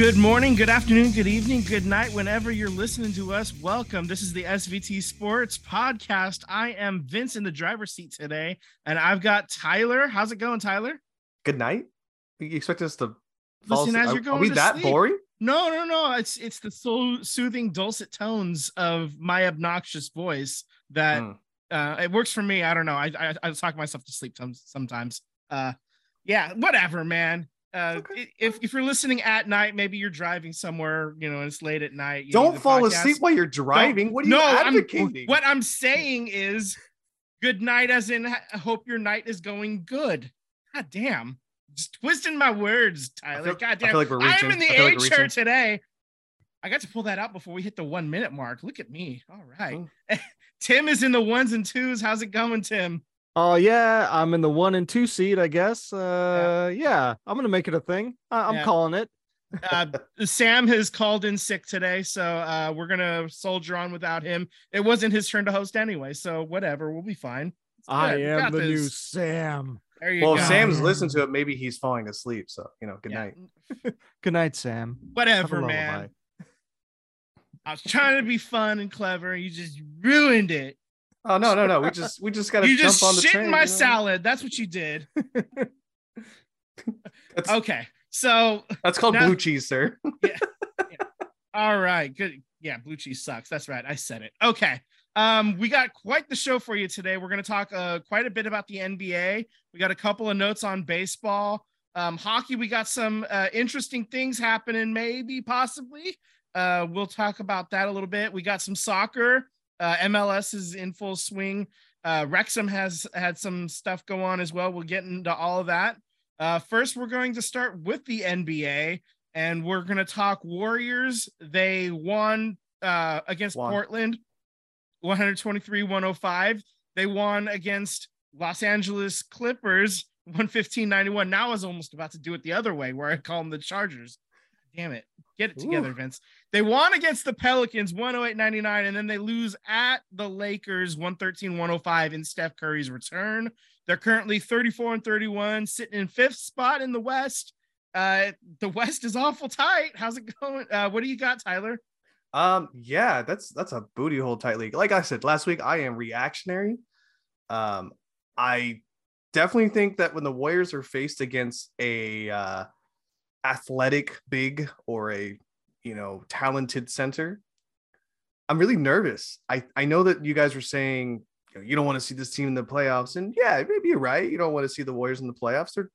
Good morning, good afternoon, good evening, good night, whenever you're listening to us. Welcome. This is the SVT Sports Podcast. I am Vince in the driver's seat today, and I've got Tyler. How's it going, Tyler? Good night. You expect us to Listen as you're going Are we to that sleep. boring? No, no, no. It's it's the so soothing, dulcet tones of my obnoxious voice that Mm. uh, it works for me. I don't know. I I, I talk myself to sleep sometimes. Uh, yeah, whatever, man. Uh, Okay. if if you're listening at night, maybe you're driving somewhere, you know, and it's late at night. you Don't fall podcast. asleep while you're driving. What are you no, I'm, advocating? what I'm saying is good night, as in I hope your night is going good. God damn. Just twisting my words, Tyler. feel- God I damn. feel like we're I'm in the I feel like chair today. I got to pull that out before we hit the one minute mark. Look at me. All right. Oh. Tim is in the ones and twos. How's it going, Tim? Oh yeah, I'm in the one and two seat, I guess. Uh, yeah, I'm gonna make it a thing. I- I'm Yeah. calling it. Uh, Sam has called in sick today, so uh, we're gonna soldier on without him. It wasn't his turn to host anyway, so whatever, we'll be fine. I am got the new. Sam. There you well, go. if Sam's listened to it, maybe he's falling asleep. So you know, good Yeah. night. Good night, Sam. Whatever, man. I was trying to be fun and clever. You just ruined it. Oh no, no, no. We just we just gotta You jump just on the shit in my you know? salad. That's what you did. Okay. So, that's called now- blue cheese, sir. Yeah. All right. Good. Yeah. Blue cheese sucks. That's right. I said it. Okay. Um, we got quite the show for you today. We're going to talk uh, quite a bit about the NBA. We got a couple of notes on baseball. Um, hockey, we got some uh, interesting things happening, maybe, possibly. Uh, we'll talk about that a little bit. We got some soccer. Uh, MLS is in full swing. Uh, Wrexham has had some stuff go on as well. We'll get into all of that. Uh, first, we're going to start with the NBA, and we're going to talk Warriors. They won uh, against Won. Portland 123 105. They won against Los Angeles Clippers 115 91. Now I was almost about to do it the other way where I call them the Chargers. Damn it. Get it together, Ooh. Vince. They won against the Pelicans 108 99, and then they lose at the Lakers 113 105 in Steph Curry's return. They're currently 34 and 31, sitting in fifth spot in the West. Uh, the West is awful tight. How's it going? Uh, what do you got, Tyler? Um, yeah, that's that's a booty hole tight league. Like I said last week, I am reactionary. Um, I definitely think that when the Warriors are faced against a uh, athletic big or a you know talented center, I'm really nervous. I I know that you guys were saying you, know, you don't want to see this team in the playoffs, and yeah, maybe you're right. You don't want to see the Warriors in the playoffs. They're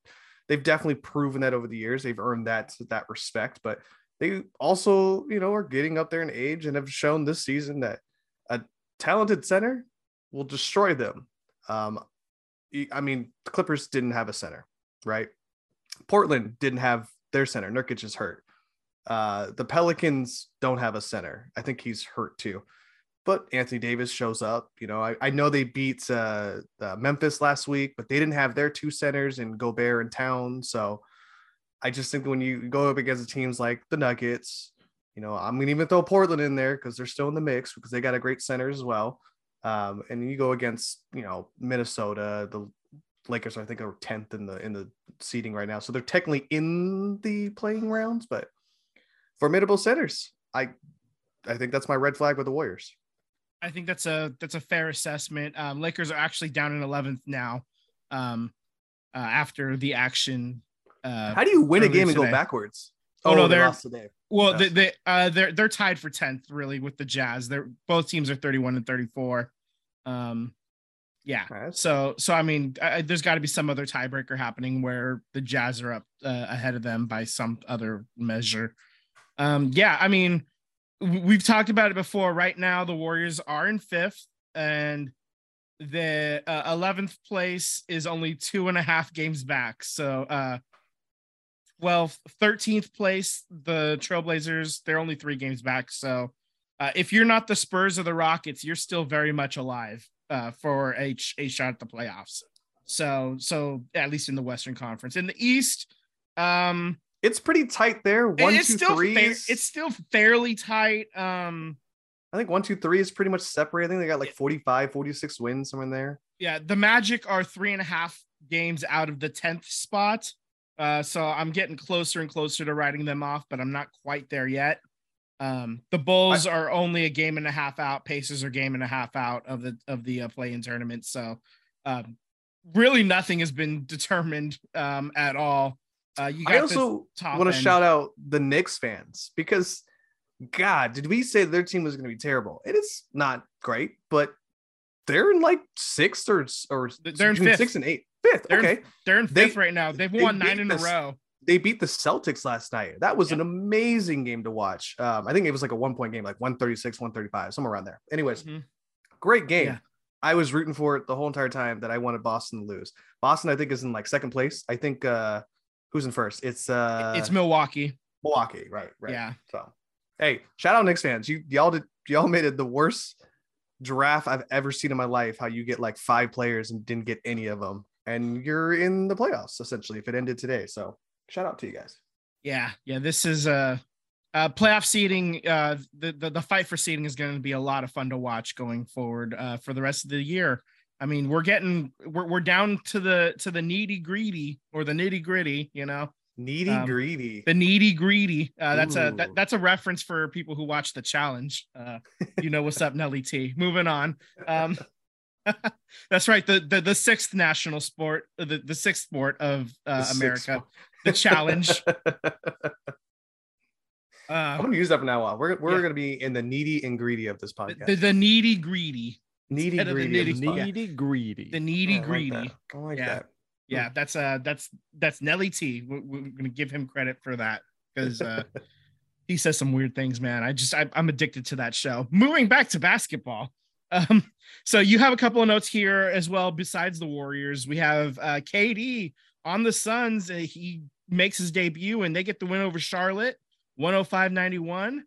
they've definitely proven that over the years. They've earned that that respect, but they also, you know, are getting up there in age and have shown this season that a talented center will destroy them. Um, I mean, Clippers didn't have a center, right? Portland didn't have their center. Nurkic is hurt. Uh, the Pelicans don't have a center. I think he's hurt too. But Anthony Davis shows up. You know, I, I know they beat uh, uh, Memphis last week, but they didn't have their two centers in Gobert and Town. So I just think when you go up against teams like the Nuggets, you know, I'm gonna even throw Portland in there because they're still in the mix because they got a great center as well. Um, and you go against, you know, Minnesota, the Lakers, I think are 10th in the in the seating right now. So they're technically in the playing rounds, but formidable centers. I I think that's my red flag with the Warriors. I think that's a that's a fair assessment. Um, Lakers are actually down in 11th now, um, uh, after the action. Uh, How do you win a game and go backwards? Oh, no, they they're- lost today. well, they, they uh, they're they're tied for 10th really with the Jazz. They're both teams are 31 and 34. Um, yeah. Alright. So so I mean, I, there's got to be some other tiebreaker happening where the Jazz are up uh, ahead of them by some other measure. Um, yeah, I mean, we've talked about it before. Right now, the Warriors are in fifth, and the uh, 11th place is only two and a half games back. So, uh, 12th, 13th place, the Trailblazers, they're only three games back. So, uh, if you're not the Spurs or the Rockets, you're still very much alive uh, for a, a shot at the playoffs. So, so at least in the Western Conference. In the East, um, It's pretty tight there. One, it's two, still three fair, it's still fairly tight. Um, I think one, two, three is pretty much separate. I think they got like 45, 46 wins somewhere in there. yeah, the Magic are three and a half games out of the tenth spot. Uh, so I'm getting closer and closer to writing them off, but I'm not quite there yet. Um, the Bulls I, are only a game and a half out. Pacers are game and a half out of the of the uh, play-in tournament. So, um, really, nothing has been determined um, at all. Uh, you I also want to shout out the Knicks fans because, God, did we say their team was going to be terrible? It is not great, but they're in like sixth or or they're in fifth. six and eight. Fifth. They're okay, in, they're in fifth they, right now. They've won they nine in a row. They beat the Celtics last night. That was an amazing game to watch. Um, I think it was like a one point game, like 136, 135, somewhere around there. Anyways, mm-hmm. great game. Yeah. I was rooting for it the whole entire time that I wanted Boston to lose. Boston, I think, is in like second place. I think uh who's in first? It's uh it's Milwaukee. Milwaukee, right, right. Yeah. So hey, shout out Knicks fans. You y'all did y'all made it the worst draft I've ever seen in my life. How you get like five players and didn't get any of them, and you're in the playoffs essentially if it ended today. So shout out to you guys. Yeah, yeah. This is a uh, uh, playoff seeding. Uh, the, the the fight for seeding is going to be a lot of fun to watch going forward uh, for the rest of the year. I mean, we're getting we're we're down to the to the needy greedy or the nitty gritty, you know. Needy um, greedy. The needy greedy. Uh, that's Ooh. a that, that's a reference for people who watch the challenge. Uh, you know what's up, Nelly T. Moving on. Um, that's right. The, the the sixth national sport, the the sixth sport of uh, America, the challenge. Uh, I'm gonna use that from now on. We're we're yeah. gonna be in the needy and greedy of this podcast. The, the needy greedy. Needy greedy. The needy greedy. The needy greedy. I like, I like yeah. that. Yeah, that's uh that's that's Nelly T. We're, we're gonna give him credit for that because uh he says some weird things, man. I just I, I'm addicted to that show. Moving back to basketball. Um, so you have a couple of notes here as well. Besides the Warriors, we have uh KD on the Suns. Uh, he makes his debut and they get the win over Charlotte, 105-91.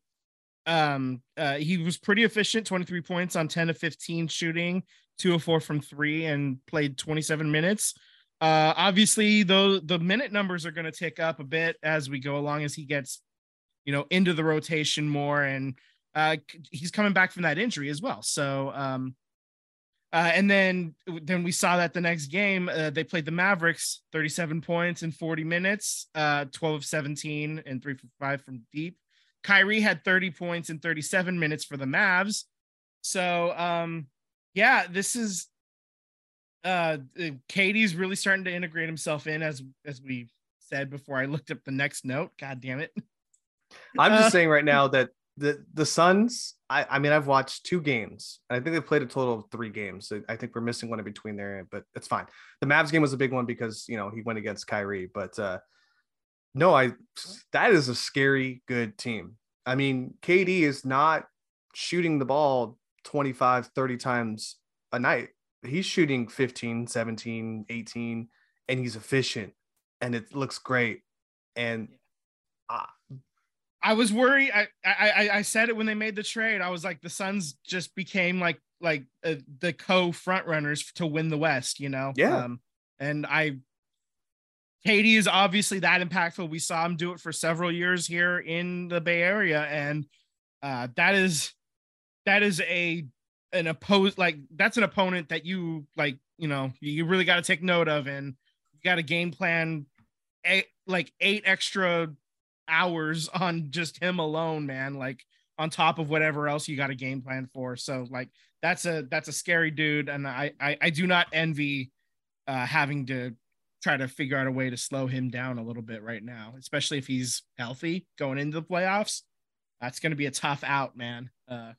Um, uh, he was pretty efficient, 23 points on 10 of 15 shooting, 204 from three, and played 27 minutes. Uh, obviously, though, the minute numbers are going to tick up a bit as we go along as he gets, you know, into the rotation more, and uh, he's coming back from that injury as well. So, um, uh, and then then we saw that the next game uh, they played the Mavericks, 37 points in 40 minutes, uh, 12 of 17 and three for five from deep. Kyrie had 30 points in 37 minutes for the Mavs. So, um, yeah, this is uh KD's really starting to integrate himself in as as we said before I looked up the next note. God damn it. I'm just uh, saying right now that the the Suns, I, I mean I've watched two games. and I think they've played a total of three games. I think we're missing one in between there, but it's fine. The Mavs game was a big one because you know he went against Kyrie, but uh no, I that is a scary good team. I mean, KD is not shooting the ball 25, 30 times a night he's shooting 15, 17, 18, and he's efficient and it looks great. And uh, I was worried. I, I I said it when they made the trade. I was like, the Suns just became like like uh, the co front runners to win the West. You know. Yeah. Um, and I, KD is obviously that impactful. We saw him do it for several years here in the Bay Area, and uh, that is that is a an oppose like that's an opponent that you like you know you really got to take note of and you got a game plan eight, like eight extra hours on just him alone man like on top of whatever else you got a game plan for so like that's a that's a scary dude and i i, I do not envy uh having to try to figure out a way to slow him down a little bit right now especially if he's healthy going into the playoffs that's going to be a tough out man uh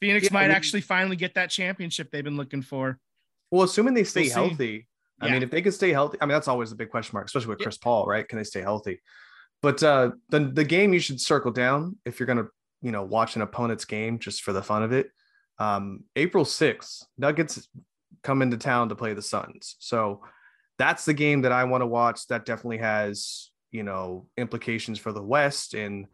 Phoenix yeah, might actually finally get that championship they've been looking for. Well, assuming they stay we'll healthy. I mean, if they can stay healthy, I mean, that's always a big question mark, especially with Chris yeah. Paul, right? Can they stay healthy? But uh, the the game you should circle down if you're gonna, you know, watch an opponent's game just for the fun of it. Um, April 6th, Nuggets come into town to play the Suns. So that's the game that I want to watch. That definitely has, you know, implications for the West and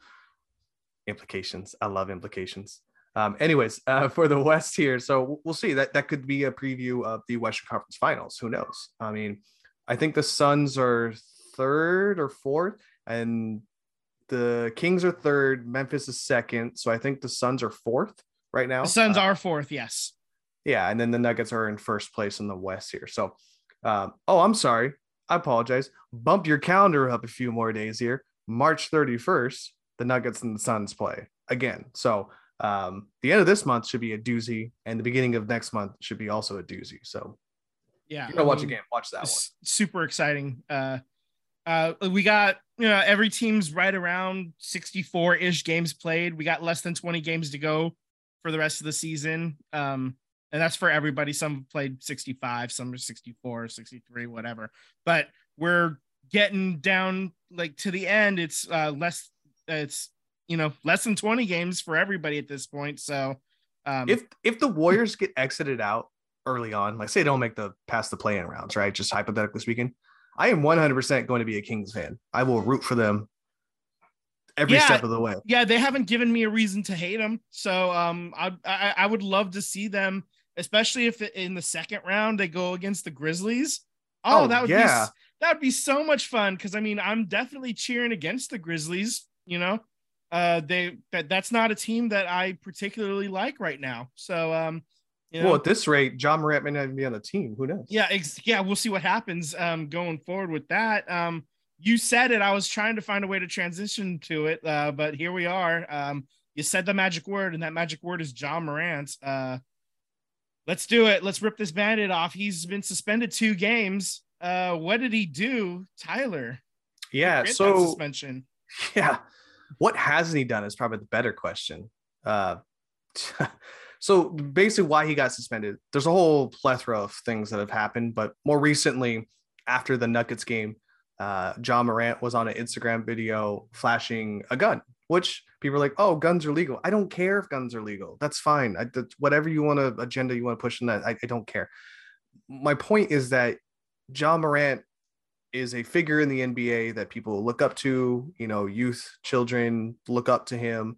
implications. I love implications. Um, anyways, uh, for the West here, so we'll see that that could be a preview of the Western Conference Finals. Who knows? I mean, I think the Suns are third or fourth, and the Kings are third. Memphis is second. So I think the Suns are fourth right now. The Suns uh, are fourth, yes. Yeah, and then the Nuggets are in first place in the West here. So, um, oh, I'm sorry. I apologize. Bump your calendar up a few more days here. March 31st, the Nuggets and the Suns play again. So um, the end of this month should be a doozy, and the beginning of next month should be also a doozy. So Yeah. you gotta I watch mean, a game, watch that one. super exciting. Uh, uh, we got you know every team's right around 64 ish games played. We got less than 20 games to go for the rest of the season. Um, and that's for everybody. Some played 65, some are 64, 63, whatever. But we're getting down like to the end. It's uh, less. It's you know less than 20 games for everybody at this point. So um, If if the Warriors get exited out early on, like say they don't make the past the play-in rounds, right? Just hypothetically speaking, I am 100% going to be a Kings fan. I will root for them every Yeah. step of the way. yeah, they haven't given me a reason to hate them. So um, I, I I would love to see them, especially if in the second round they go against the Grizzlies. Oh, Oh, that would yeah. s- that would be so much fun because I mean I'm definitely cheering against the Grizzlies. You know, uh, they that that's not a team that I particularly like right now. So um, you know, Well, at this rate, Ja Morant may not even be on the team. Who knows? yeah, ex- yeah, we'll see what happens um going forward with that. Um you said it, I was trying to find a way to transition to it, uh, but here we are. Um you said the magic word, and that magic word is Ja Morant. Uh let's do it. Let's rip this bandit off. He's been suspended two games. Uh what did he do, Tyler? Yeah. So suspension. yeah, what hasn't he done is probably the better question. So basically, why he got suspended? There's a whole plethora of things that have happened, but more recently, after the Nuggets game, uh, Ja Morant was on an Instagram video flashing a gun, which people are like, "Oh, guns are legal." I don't care if guns are legal. That's fine. I, that's whatever you want to agenda you want to push in that. I, I don't care. My point is that Ja Morant is a figure in the NBA that people look up to, you know, youth, children look up to him.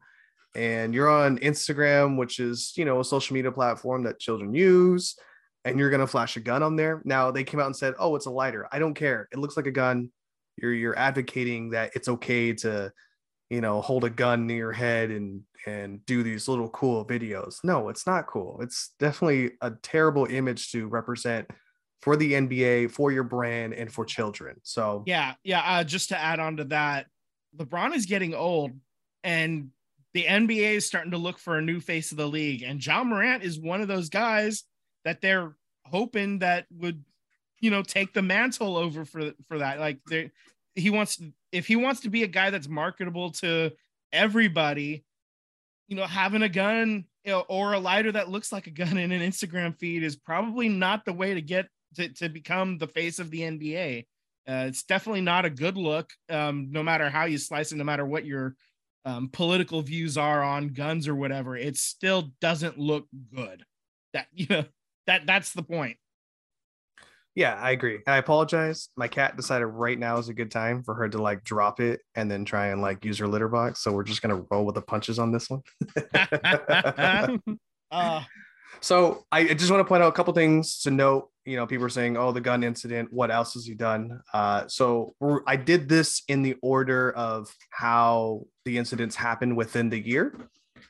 And you're on Instagram, which is, you know, a social media platform that children use, and you're going to flash a gun on there. Now, they came out and said, "Oh, it's a lighter." I don't care. It looks like a gun. You're you're advocating that it's okay to, you know, hold a gun near your head and and do these little cool videos. No, it's not cool. It's definitely a terrible image to represent for the NBA, for your brand, and for children. So Yeah, yeah. Uh, just to add on to that, LeBron is getting old, and the NBA is starting to look for a new face of the league. And Ja Morant is one of those guys that they're hoping that would, you know, take the mantle over for for that. Like they, he wants if he wants to be a guy that's marketable to everybody, you know, having a gun you know, or a lighter that looks like a gun in an Instagram feed is probably not the way to get to, to become the face of the NBA. Uh, it's definitely not a good look, um, no matter how you slice it, no matter what your um, political views are on guns or whatever. It still doesn't look good. That you know that that's the point. Yeah, I agree. And I apologize. My cat decided right now is a good time for her to like drop it and then try and like use her litter box. So we're just gonna roll with the punches on this one. Uh, so I I just want to point out a couple things to note. You know, people are saying, "Oh, the gun incident. What else has he done?" Uh, so I did this in the order of how the incidents happened within the year.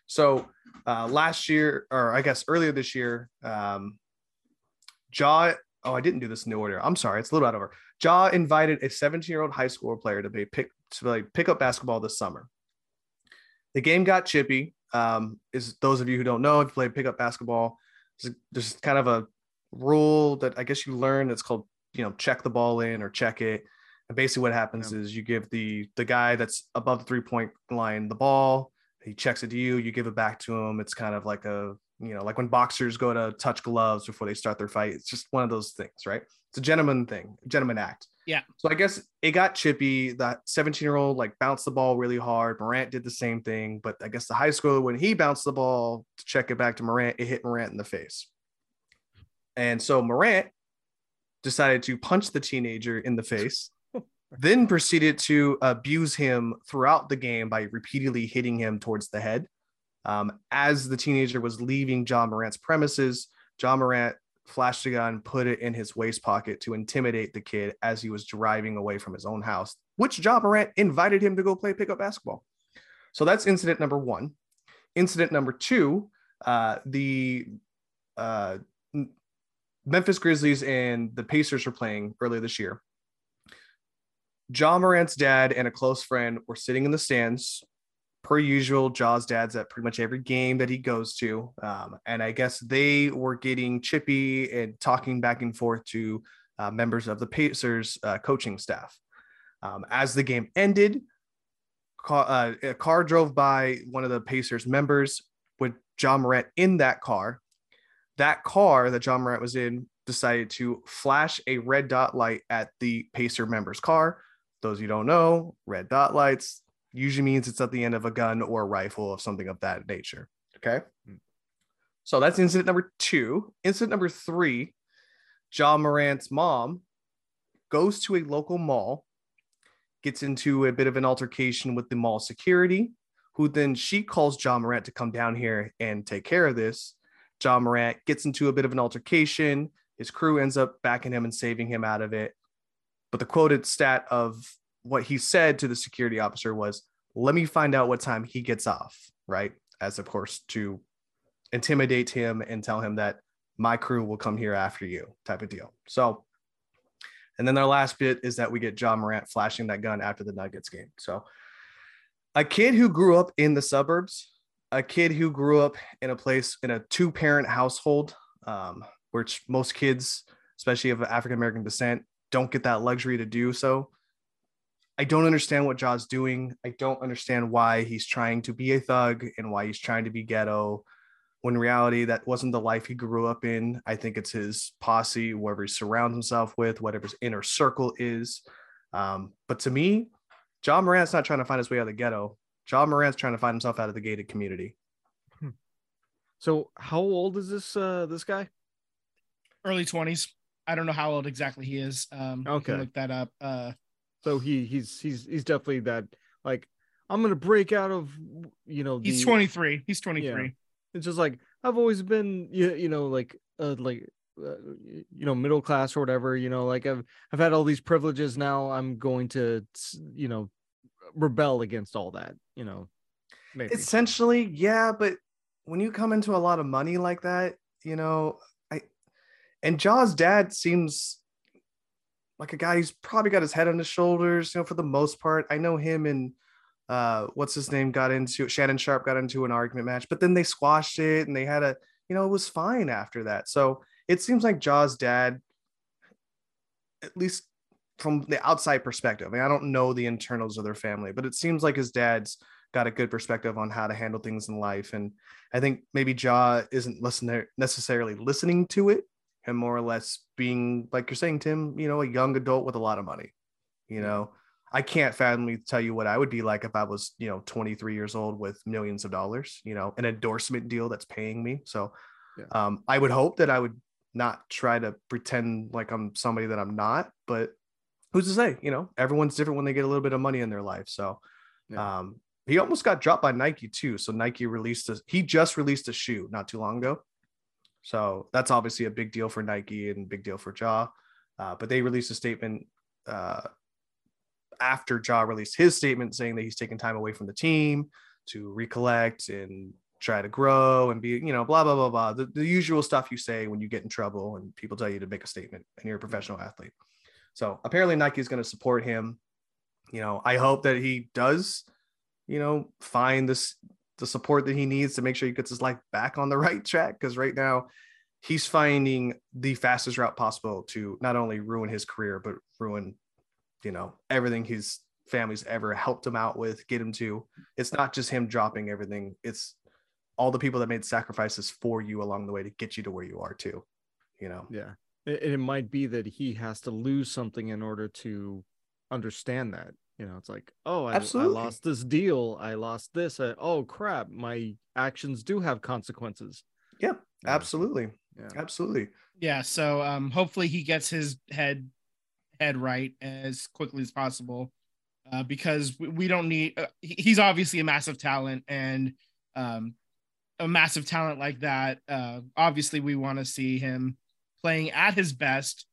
So uh, last year, or I guess earlier this year, um, Ja. Oh, I didn't do this in the order. I'm sorry. It's a little out of order. Ja invited a 17 year old high school player to be pick to play pickup basketball this summer. The game got chippy. Um, is those of you who don't know, if you play pickup basketball, there's kind of a rule that I guess you learn. It's called you know check the ball in or check it. And basically, what happens is you give the the guy that's above the three point line the ball. He checks it to you. You give it back to him. It's kind of like a you know like when boxers go to touch gloves before they start their fight. It's just one of those things, right? It's a gentleman thing, gentleman act. Yeah. So I guess it got chippy. That 17 year old like bounced the ball really hard. Morant did the same thing, but I guess the high schooler when he bounced the ball to check it back to Morant, it hit Morant in the face. And so Morant decided to punch the teenager in the face, then proceeded to abuse him throughout the game by repeatedly hitting him towards the head. Um, as the teenager was leaving Ja Morant's premises, Ja Morant flashed a gun, put it in his waist pocket to intimidate the kid as he was driving away from his own house, which Ja Morant invited him to go play pickup basketball. So that's incident number one. Incident number two, uh, the uh, Memphis Grizzlies and the Pacers were playing earlier this year. Ja Morant's dad and a close friend were sitting in the stands. Per usual, Ja's dad's at pretty much every game that he goes to. Um, and I guess they were getting chippy and talking back and forth to uh, members of the Pacers uh, coaching staff. Um, as the game ended, car, uh, a car drove by one of the Pacers members with Ja Morant in that car. That car that Ja Morant was in decided to flash a red dot light at the Pacer member's car. Those you don't know, red dot lights usually means it's at the end of a gun or a rifle of something of that nature. Okay. Hmm. So that's incident number two. Incident number three Ja Morant's mom goes to a local mall, gets into a bit of an altercation with the mall security, who then she calls Ja Morant to come down here and take care of this. Ja Morant gets into a bit of an altercation. His crew ends up backing him and saving him out of it. But the quoted stat of what he said to the security officer was, Let me find out what time he gets off, right? As, of course, to intimidate him and tell him that my crew will come here after you, type of deal. So, and then their last bit is that we get Ja Morant flashing that gun after the Nuggets game. So, a kid who grew up in the suburbs, a kid who grew up in a place in a two parent household, um, which most kids, especially of African American descent, don't get that luxury to do so. I don't understand what Ja's doing. I don't understand why he's trying to be a thug and why he's trying to be ghetto. When reality, that wasn't the life he grew up in. I think it's his posse, whoever he surrounds himself with, whatever his inner circle is. Um, but to me, Ja Morant's not trying to find his way out of the ghetto. Ja Morant's trying to find himself out of the gated community. So how old is this uh this guy? Early 20s. I don't know how old exactly he is. Um, you can Okay. look that up. Uh, So he he's he's he's definitely that like I'm gonna break out of you know he's 23. He's 23. It's just like I've always been you, you know like uh, like uh, you know middle class or whatever you know like I've I've had all these privileges now I'm going to you know rebel against all that you know maybe Essentially, yeah, but when you come into a lot of money like that, you know, I and Ja's dad seems like a guy who's probably got his head on his shoulders, you know, for the most part. I know him and uh what's his name got into Shannon Sharpe got into an argument match, but then they squashed it and they had a, you know, it was fine after that. So it seems like Ja's dad, at least from the outside perspective, I mean, I don't know the internals of their family, but it seems like his dad's got a good perspective on how to handle things in life. And I think maybe Ja isn't listening necessarily listening to it and more or less being like you're saying, Tim, you know, a young adult with a lot of money. You know, I can't fathom tell you what I would be like if I was, you know, 23 years old with millions of dollars, you know, an endorsement deal that's paying me. So Yeah. um, I would hope that I would not try to pretend like I'm somebody that I'm not, but who's to say, you know, everyone's different when they get a little bit of money in their life. So Yeah. um, he almost got dropped by Nike too. So Nike released a he just released a shoe not too long ago. So that's obviously a big deal for Nike and big deal for Ja. Uh, but they released a statement uh, after Ja released his statement saying that he's taking time away from the team to recollect and try to grow and be, you know, blah, blah, blah, blah. The, the usual stuff you say when you get in trouble and people tell you to make a statement and you're a professional athlete. So apparently Nike is going to support him. You know, I hope that he does, you know, find this the support that he needs to make sure he gets his life back on the right track. Because right now he's finding the fastest route possible to not only ruin his career, but ruin, you know, everything his family's ever helped him out with, get him to. It's not just him dropping everything, it's all the people that made sacrifices for you along the way to get you to where you are too. You know, yeah it, it might be that he has to lose something in order to understand that you know it's like oh I, I lost this deal I lost this uh, oh crap my actions do have consequences Yeah, Yeah. absolutely. yeah Absolutely. Yeah. So um, hopefully he gets his head head right as quickly as possible, uh, because we, we don't need. Uh, he's obviously a massive talent, and um, a massive talent like that. Uh, obviously, we want to see him playing at his best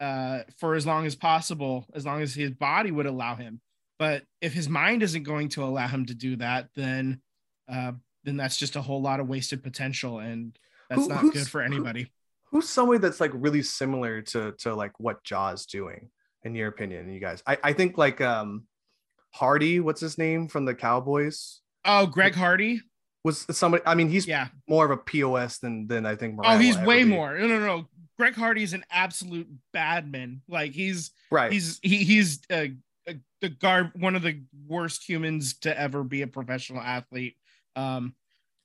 uh, for as long as possible, as long as his body would allow him. But if his mind isn't going to allow him to do that, then uh, then that's just a whole lot of wasted potential, and that's Who- not good for who- anybody. Who's somebody that's like really similar to to like what Ja's doing? in your opinion, you guys? I, I think like um Hardy, what's his name from the Cowboys? Oh, Greg Hardy was somebody. I mean, he's yeah more of a pos than than I think. oh, he's way be. more. No, no, no. Greg Hardy is an absolute badman. Like he's Right. he's he, he's uh, the guard one of the worst humans to ever be a professional athlete. Um,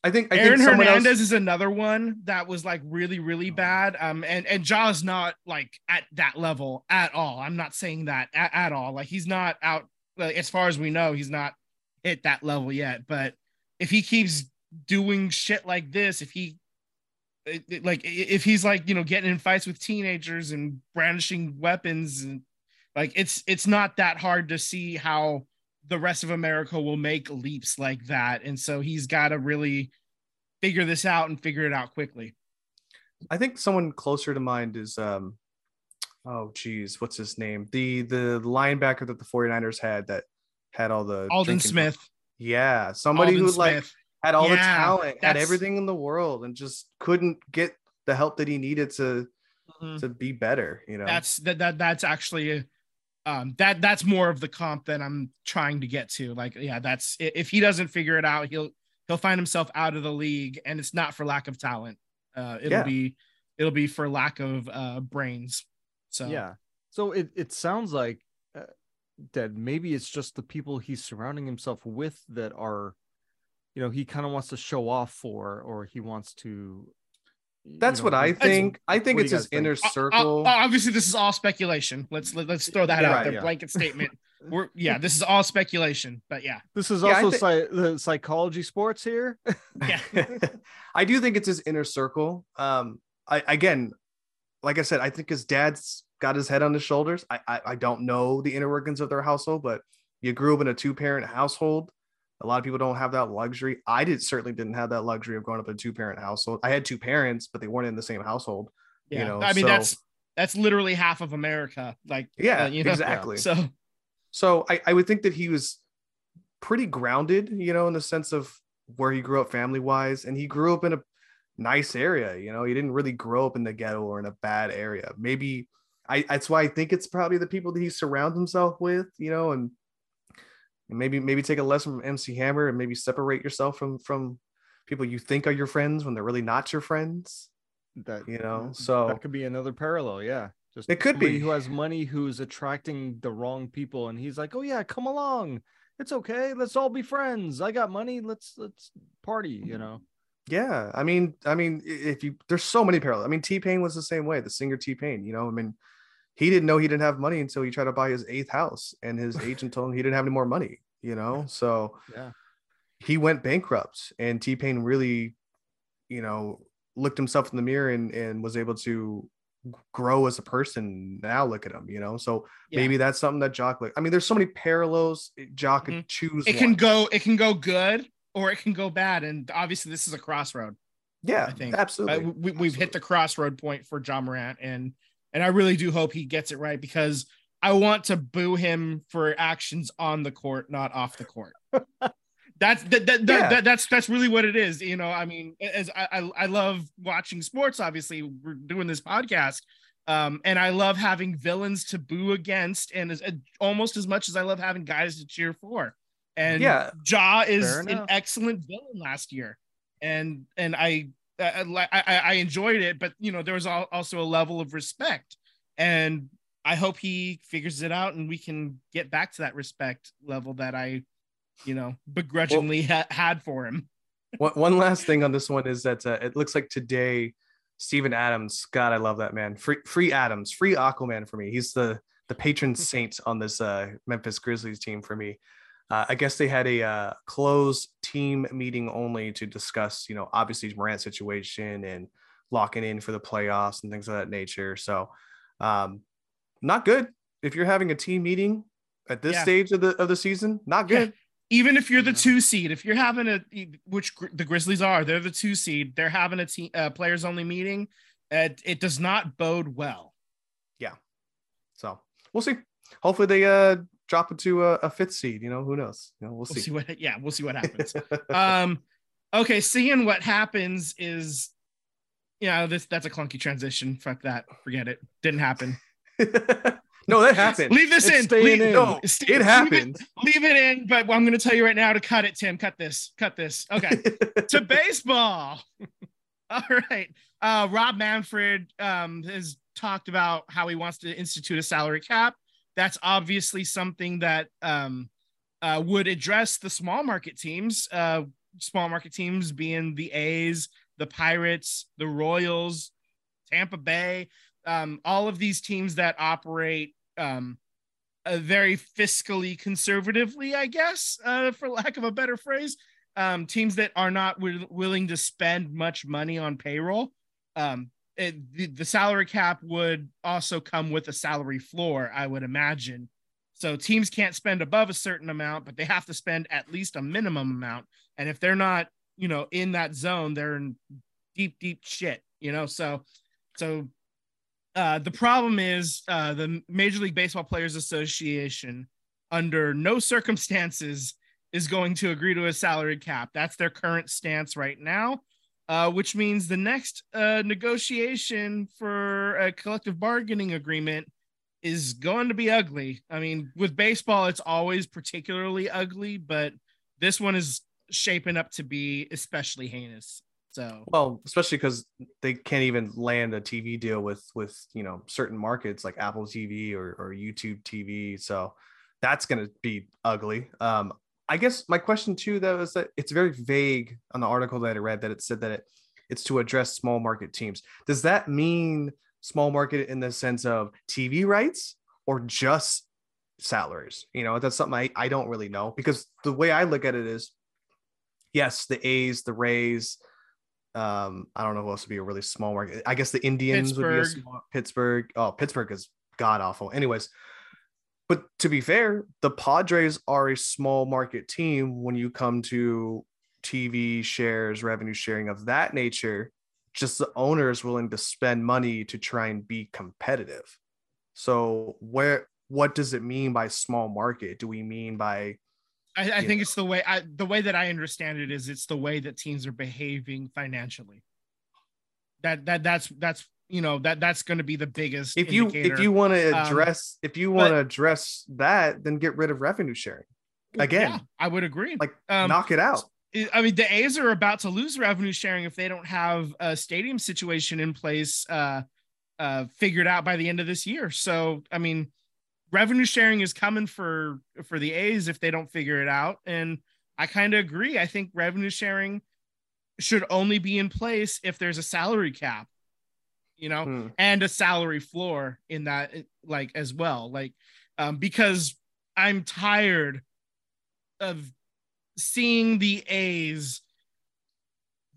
I think I Aaron think Hernandez else, is another one that was like really, really Oh. bad. Um, and and Ja's not like at that level at all. I'm not saying that at, at all. Like he's not out. Like, as far as we know, he's not hit that level yet. But if he keeps doing shit like this, if he like if he's like you know getting in fights with teenagers and brandishing weapons and like it's it's not that hard to see how the rest of America will make leaps like that. And so he's got to really figure this out and figure it out quickly. I think someone closer to mind is um oh geez, what's his name? The the linebacker that the 49ers had that had all the Aldon Smith. Yeah, somebody Aldon who like had all the Yeah, talent, had everything in the world, and just couldn't get the help that he needed to to be better. You know, That's that that that's actually um that that's more of the comp that I'm trying to get to. Like, yeah, that's if he doesn't figure it out, he'll he'll find himself out of the league, and it's not for lack of talent. Uh, it'll Yeah. be it'll be for lack of uh brains. So Yeah. So it, it sounds like that maybe it's just the people he's surrounding himself with that are, you know, he kind of wants to show off for, or he wants to. you that's know, what I think. I think it's his think? inner Uh, uh, circle. uh, obviously, this is all speculation. Let's let, let's throw that Yeah, out right, there. yeah. Blanket statement. We're yeah, this is all speculation. But yeah, This is Yeah, I also thi- psy- the psychology sports here. yeah. I do think it's his inner circle. Um, I again, like I said, I think his dad's got his head on his shoulders. I I, I don't know the inner workings of their household, but you grew up in a two parent household. A lot of people don't have that luxury. I did certainly didn't have that luxury of growing up in a two parent household. I had two parents, but they weren't in the same household. yeah. You know, I mean so- that's that's literally half of America. Like Yeah, uh, you know? exactly. So So I, I would think that he was pretty grounded, you know, in the sense of where he grew up family wise. And he grew up in a nice area, you know, he didn't really grow up in the ghetto or in a bad area. Maybe I that's why I think it's probably the people that he surrounds himself with, you know, and, and maybe maybe take a lesson from MC Hammer and maybe separate yourself from from people you think are your friends when they're really not your friends. that You know, so- that could be another parallel. Yeah. Just It could be. who has money who's attracting the wrong people, and he's like, "Oh yeah, come along. It's okay. Let's all be friends. I got money. Let's let's party." You mm-hmm. know. Yeah, I mean, I mean, if you there's so many parallels. I mean, T Pain was the same way. The singer T Pain, you know, I mean, he didn't know he didn't have money until he tried to buy his eighth house, and his agent told him he didn't have any more money. You know, so Yeah. he went bankrupt, and T Pain really, you know, looked himself in the mirror and and was able to grow as a person. Now look at him, you know. So yeah. maybe that's something that Jock. Like, I mean, there's so many parallels. Jock could Mhm. choose. it can one. go it can go good or it can go bad. And obviously this is a crossroad. Yeah, I think. absolutely. Uh, we, we've hit the crossroad point for Ja Morant, and and I really do hope he gets it right because I want to boo him for actions on the court, not off the court. that's that, that, that, Yeah. that- that's that's really what it is. You know, I mean, as I I, I love watching sports. Obviously, we're doing this podcast. Um, and I love having villains to boo against, and as, almost as much as I love having guys to cheer for. And Yeah. Ja is an excellent villain last year, and and I I, I, I enjoyed it, but you know there was also a level of respect, and I hope he figures it out, and we can get back to that respect level that I, you know, begrudgingly ha- had for him. one, one last thing on this one is that uh, it looks like today Steven Adams, God, I love that man. Free free Adams, free Aquaman for me. He's the the patron saint on this uh, Memphis Grizzlies team for me. Uh, I guess they had a uh, closed team meeting only to discuss, you know, obviously Morant situation and locking in for the playoffs and things of that nature. So, um, not good if you're having a team meeting at this Yeah. stage of the of the season. Not Yeah. good. Even if you're the two seed, if you're having a which the Grizzlies are, they're the two seed. They're having a team uh, players only meeting. It, it does not bode well. Yeah. So we'll see. Hopefully they uh drop it to a, a fifth seed. You know, who knows? You know, we'll We'll see see. what yeah, we'll see what happens. um okay seeing what happens is you know this that's a clunky transition fuck that forget it didn't happen No, that happened. Leave this It's in. Leave, in. No, it leave happened. Leave it in, but I'm going to tell you right now to cut it, Tim. Cut this. Cut this. Okay. to baseball. All right. Uh, Rob Manfred um, has talked about how he wants to institute a salary cap. That's obviously something that um, uh, would address the small market teams. Uh, small market teams being the A's, the Pirates, the Royals, Tampa Bay, um, all of these teams that operate um, uh, very fiscally conservatively, I guess, uh, for lack of a better phrase. Um, teams that are not wi- willing to spend much money on payroll. It, the, the salary cap would also come with a salary floor, I would imagine. So teams can't spend above a certain amount, but they have to spend at least a minimum amount. And if they're not, you know, in that zone, they're in deep, deep shit, you know. So, so uh, the problem is uh, the Major League Baseball Players Association, under no circumstances, is going to agree to a salary cap. That's their current stance right now, uh, which means the next uh, negotiation for a collective bargaining agreement is going to be ugly. I mean, with baseball, it's always particularly ugly, but this one is shaping up to be especially heinous. So, well, especially because they can't even land a TV deal with with you know certain markets like Apple TV or, or YouTube TV. So that's gonna be ugly. Um, I guess my question too though is that it's very vague on the article that I read that it said that it, it's to address small market teams. Does that mean small market in the sense of TV rights or just salaries? You know, that's something I, I don't really know because the way I look at it is yes, the A's, the Rays, um, I don't know who else would be a really small market. I guess the Indians would be a small Pittsburgh. Oh, Pittsburgh is god awful. Anyways, but to be fair, the Padres are a small market team when you come to TV shares, revenue sharing of that nature. Just the owner is willing to spend money to try and be competitive. So where what does it mean by small market? Do we mean by I, I think it's the way I the way that I understand it is it's the way that teams are behaving financially. That that that's that's you know that that's going to be the biggest. if you indicator. if you want to Um, address if you want to address that, then get rid of revenue sharing. Again, Yeah, I would agree. like um, knock it out. I mean, the A's are about to lose revenue sharing if they don't have a stadium situation in place, uh, uh, figured out by the end of this year. So, I mean, revenue sharing is coming for for the A's if they don't figure it out, and I kind of agree. I think revenue sharing should only be in place if there's a salary cap, you know, Hmm. and a salary floor in that, like as well, like um, because I'm tired of seeing the A's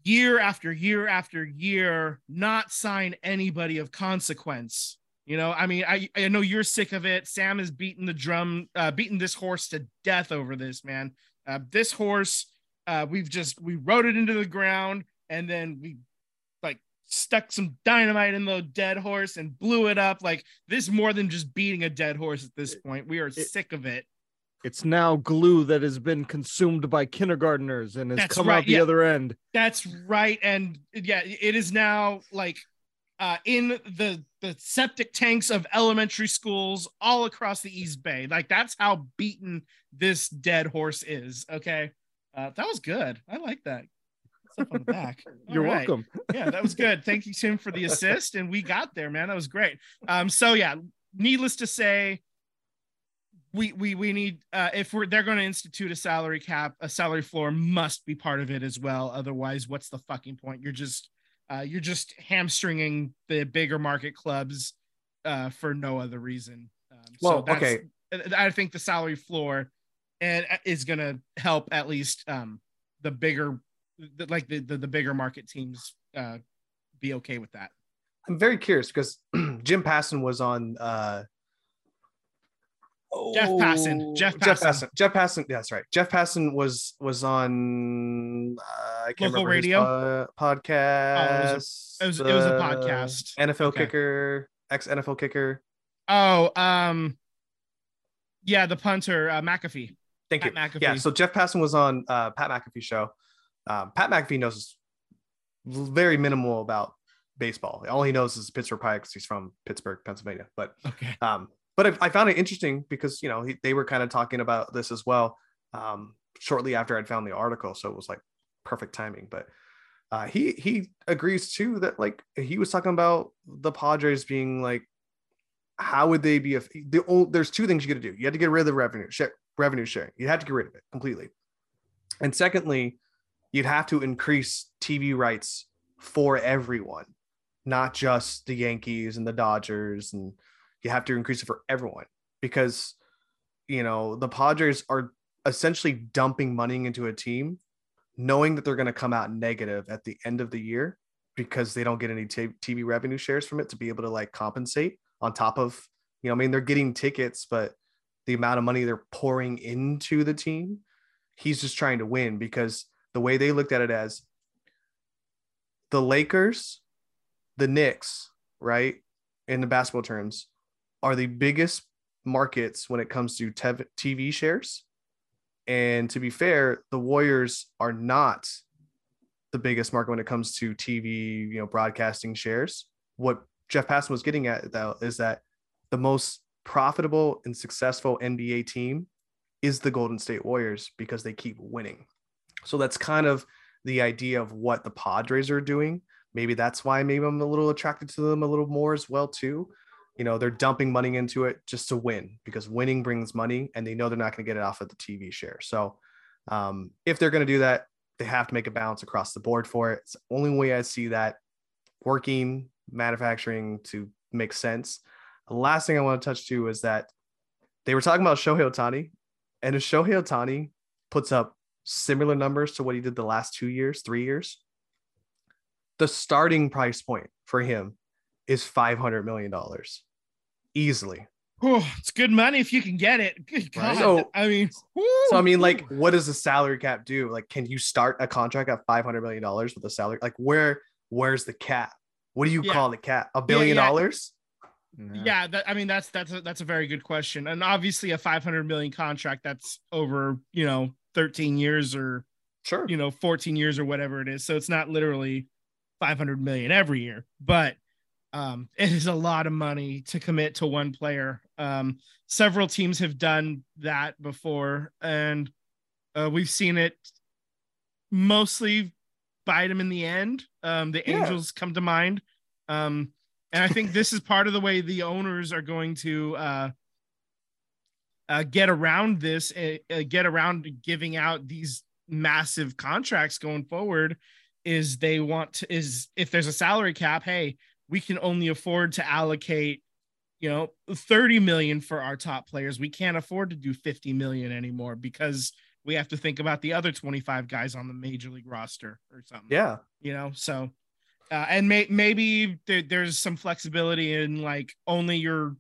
year after year after year not sign anybody of consequence. You know, I mean, I, I know you're sick of it. Sam is beating the drum, uh, beaten this horse to death over this, man. Uh, this horse, uh, we've just, we rode it into the ground and then we stuck some dynamite in the dead horse and blew it up. Like this more than just beating a dead horse at this point. We are sick of it. It's now glue that has been consumed by kindergartners and has That's come right, out the yeah. other end. That's right. And yeah, it is now like uh, in the the septic tanks of elementary schools all across the East Bay. Like that's how beaten this dead horse is. Okay, uh, that was good. I like that. Stuff on the back. All You're right. welcome. Yeah, that was good. Thank you, Tim, for the assist, and we got there, man. That was great. Um, so yeah, needless to say, we we we need uh, if we're they're going to institute a salary cap, a salary floor must be part of it as well. Otherwise, what's the fucking point? You're just uh, you're just hamstringing the bigger market clubs uh, for no other reason. Um, Well, that's- okay. I think the salary floor and uh, is going to help at least um, the bigger, the, like the, the the bigger market teams uh, be okay with that. I'm very curious because Jim Passan was on uh Jeff Passan. oh, Jeff Jeff Passan. Jeff Passan. Yeah, that's right. Jeff Passan was was on uh, I can't Local radio? uh, podcast. It was it was a uh, podcast. NFL Okay. kicker, ex NFL kicker. Oh, um, yeah, the punter uh, McAfee. Thank you. McAfee. Yeah, so Jeff Passan was on uh, Pat McAfee show. Um, Pat McAfee knows very minimal about baseball. All he knows is Pittsburgh Pirates. He's from Pittsburgh, Pennsylvania. But Okay. um, but I, I found it interesting because you know he, they were kind of talking about this as well um, shortly after I'd found the article, so it was like perfect timing. But uh, he he agrees too that like he was talking about the Padres being like, how would they be if the old, there's two things you got to do. You had to get rid of the revenue share, revenue sharing. You had to get rid of it completely, and secondly, you'd have to increase TV rights for everyone, not just the Yankees and the Dodgers and you have to increase it for everyone because you know the Padres are essentially dumping money into a team knowing that they're going to come out negative at the end of the year because they don't get any t- TV revenue shares from it to be able to like compensate on top of you know I mean they're getting tickets but the amount of money they're pouring into the team he's just trying to win because the way they looked at it as the Lakers the Knicks right in the basketball terms are the biggest markets when it comes to TV shares. And to be fair, the Warriors are not the biggest market when it comes to TV, you know, broadcasting shares. What Jeff Passan was getting at though is that the most profitable and successful NBA team is the Golden State Warriors because they keep winning. So that's kind of the idea of what the Padres are doing. Maybe that's why maybe I'm a little attracted to them a little more as well too. You know they're dumping money into it just to win because winning brings money and they know they're not going to get it off of the tv share. So um, if they're going to do that they have to make a balance across the board for it. It's the only way i see that working manufacturing to make sense. The last thing i want to touch to is that they were talking about shohei ohtani and if shohei ohtani puts up similar numbers to what he did the last two years three years the starting price point for him is $500 million easily. Oh, it's good money if you can get it. Good God. Right? So, I mean, so I mean, like, what does the salary cap do? Like, can you start a contract at $500 million with a salary? Like, where, where's the cap? What do you yeah. call the cap? A billion yeah, yeah. dollars? Yeah, that, I mean that's that's a, that's a very good question, and obviously a 500 million contract that's over you know 13 years or sure you know 14 years or whatever it is, so it's not literally 500 million every year, but um, it is a lot of money to commit to one player. Um, several teams have done that before, and uh, we've seen it mostly bite them in the end. Um, the yeah. Angels come to mind. Um, and I think this is part of the way the owners are going to uh, uh, get around this, uh, uh get around giving out these massive contracts going forward. Is they want to, is if there's a salary cap, hey, we can only afford to allocate you know 30 million for our top players we can't afford to do 50 million anymore because we have to think about the other 25 guys on the major league roster or something yeah you know so uh, and may- maybe there- there's some flexibility in like only your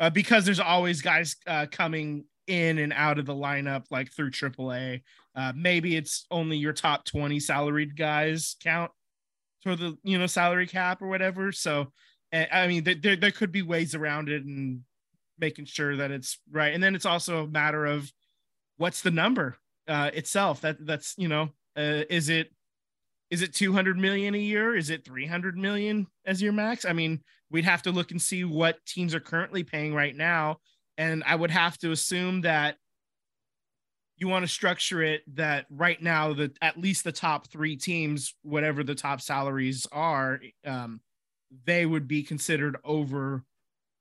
uh, because there's always guys uh, coming in and out of the lineup like through AAA. Uh, maybe it's only your top 20 salaried guys count for the you know salary cap or whatever. So I mean, there there could be ways around it and making sure that it's right. And then it's also a matter of what's the number uh, itself. That that's you know, uh, is it is it 200 million a year? Is it 300 million as your max? I mean, we'd have to look and see what teams are currently paying right now. And I would have to assume that you want to structure it that right now that at least the top three teams whatever the top salaries are um, they would be considered over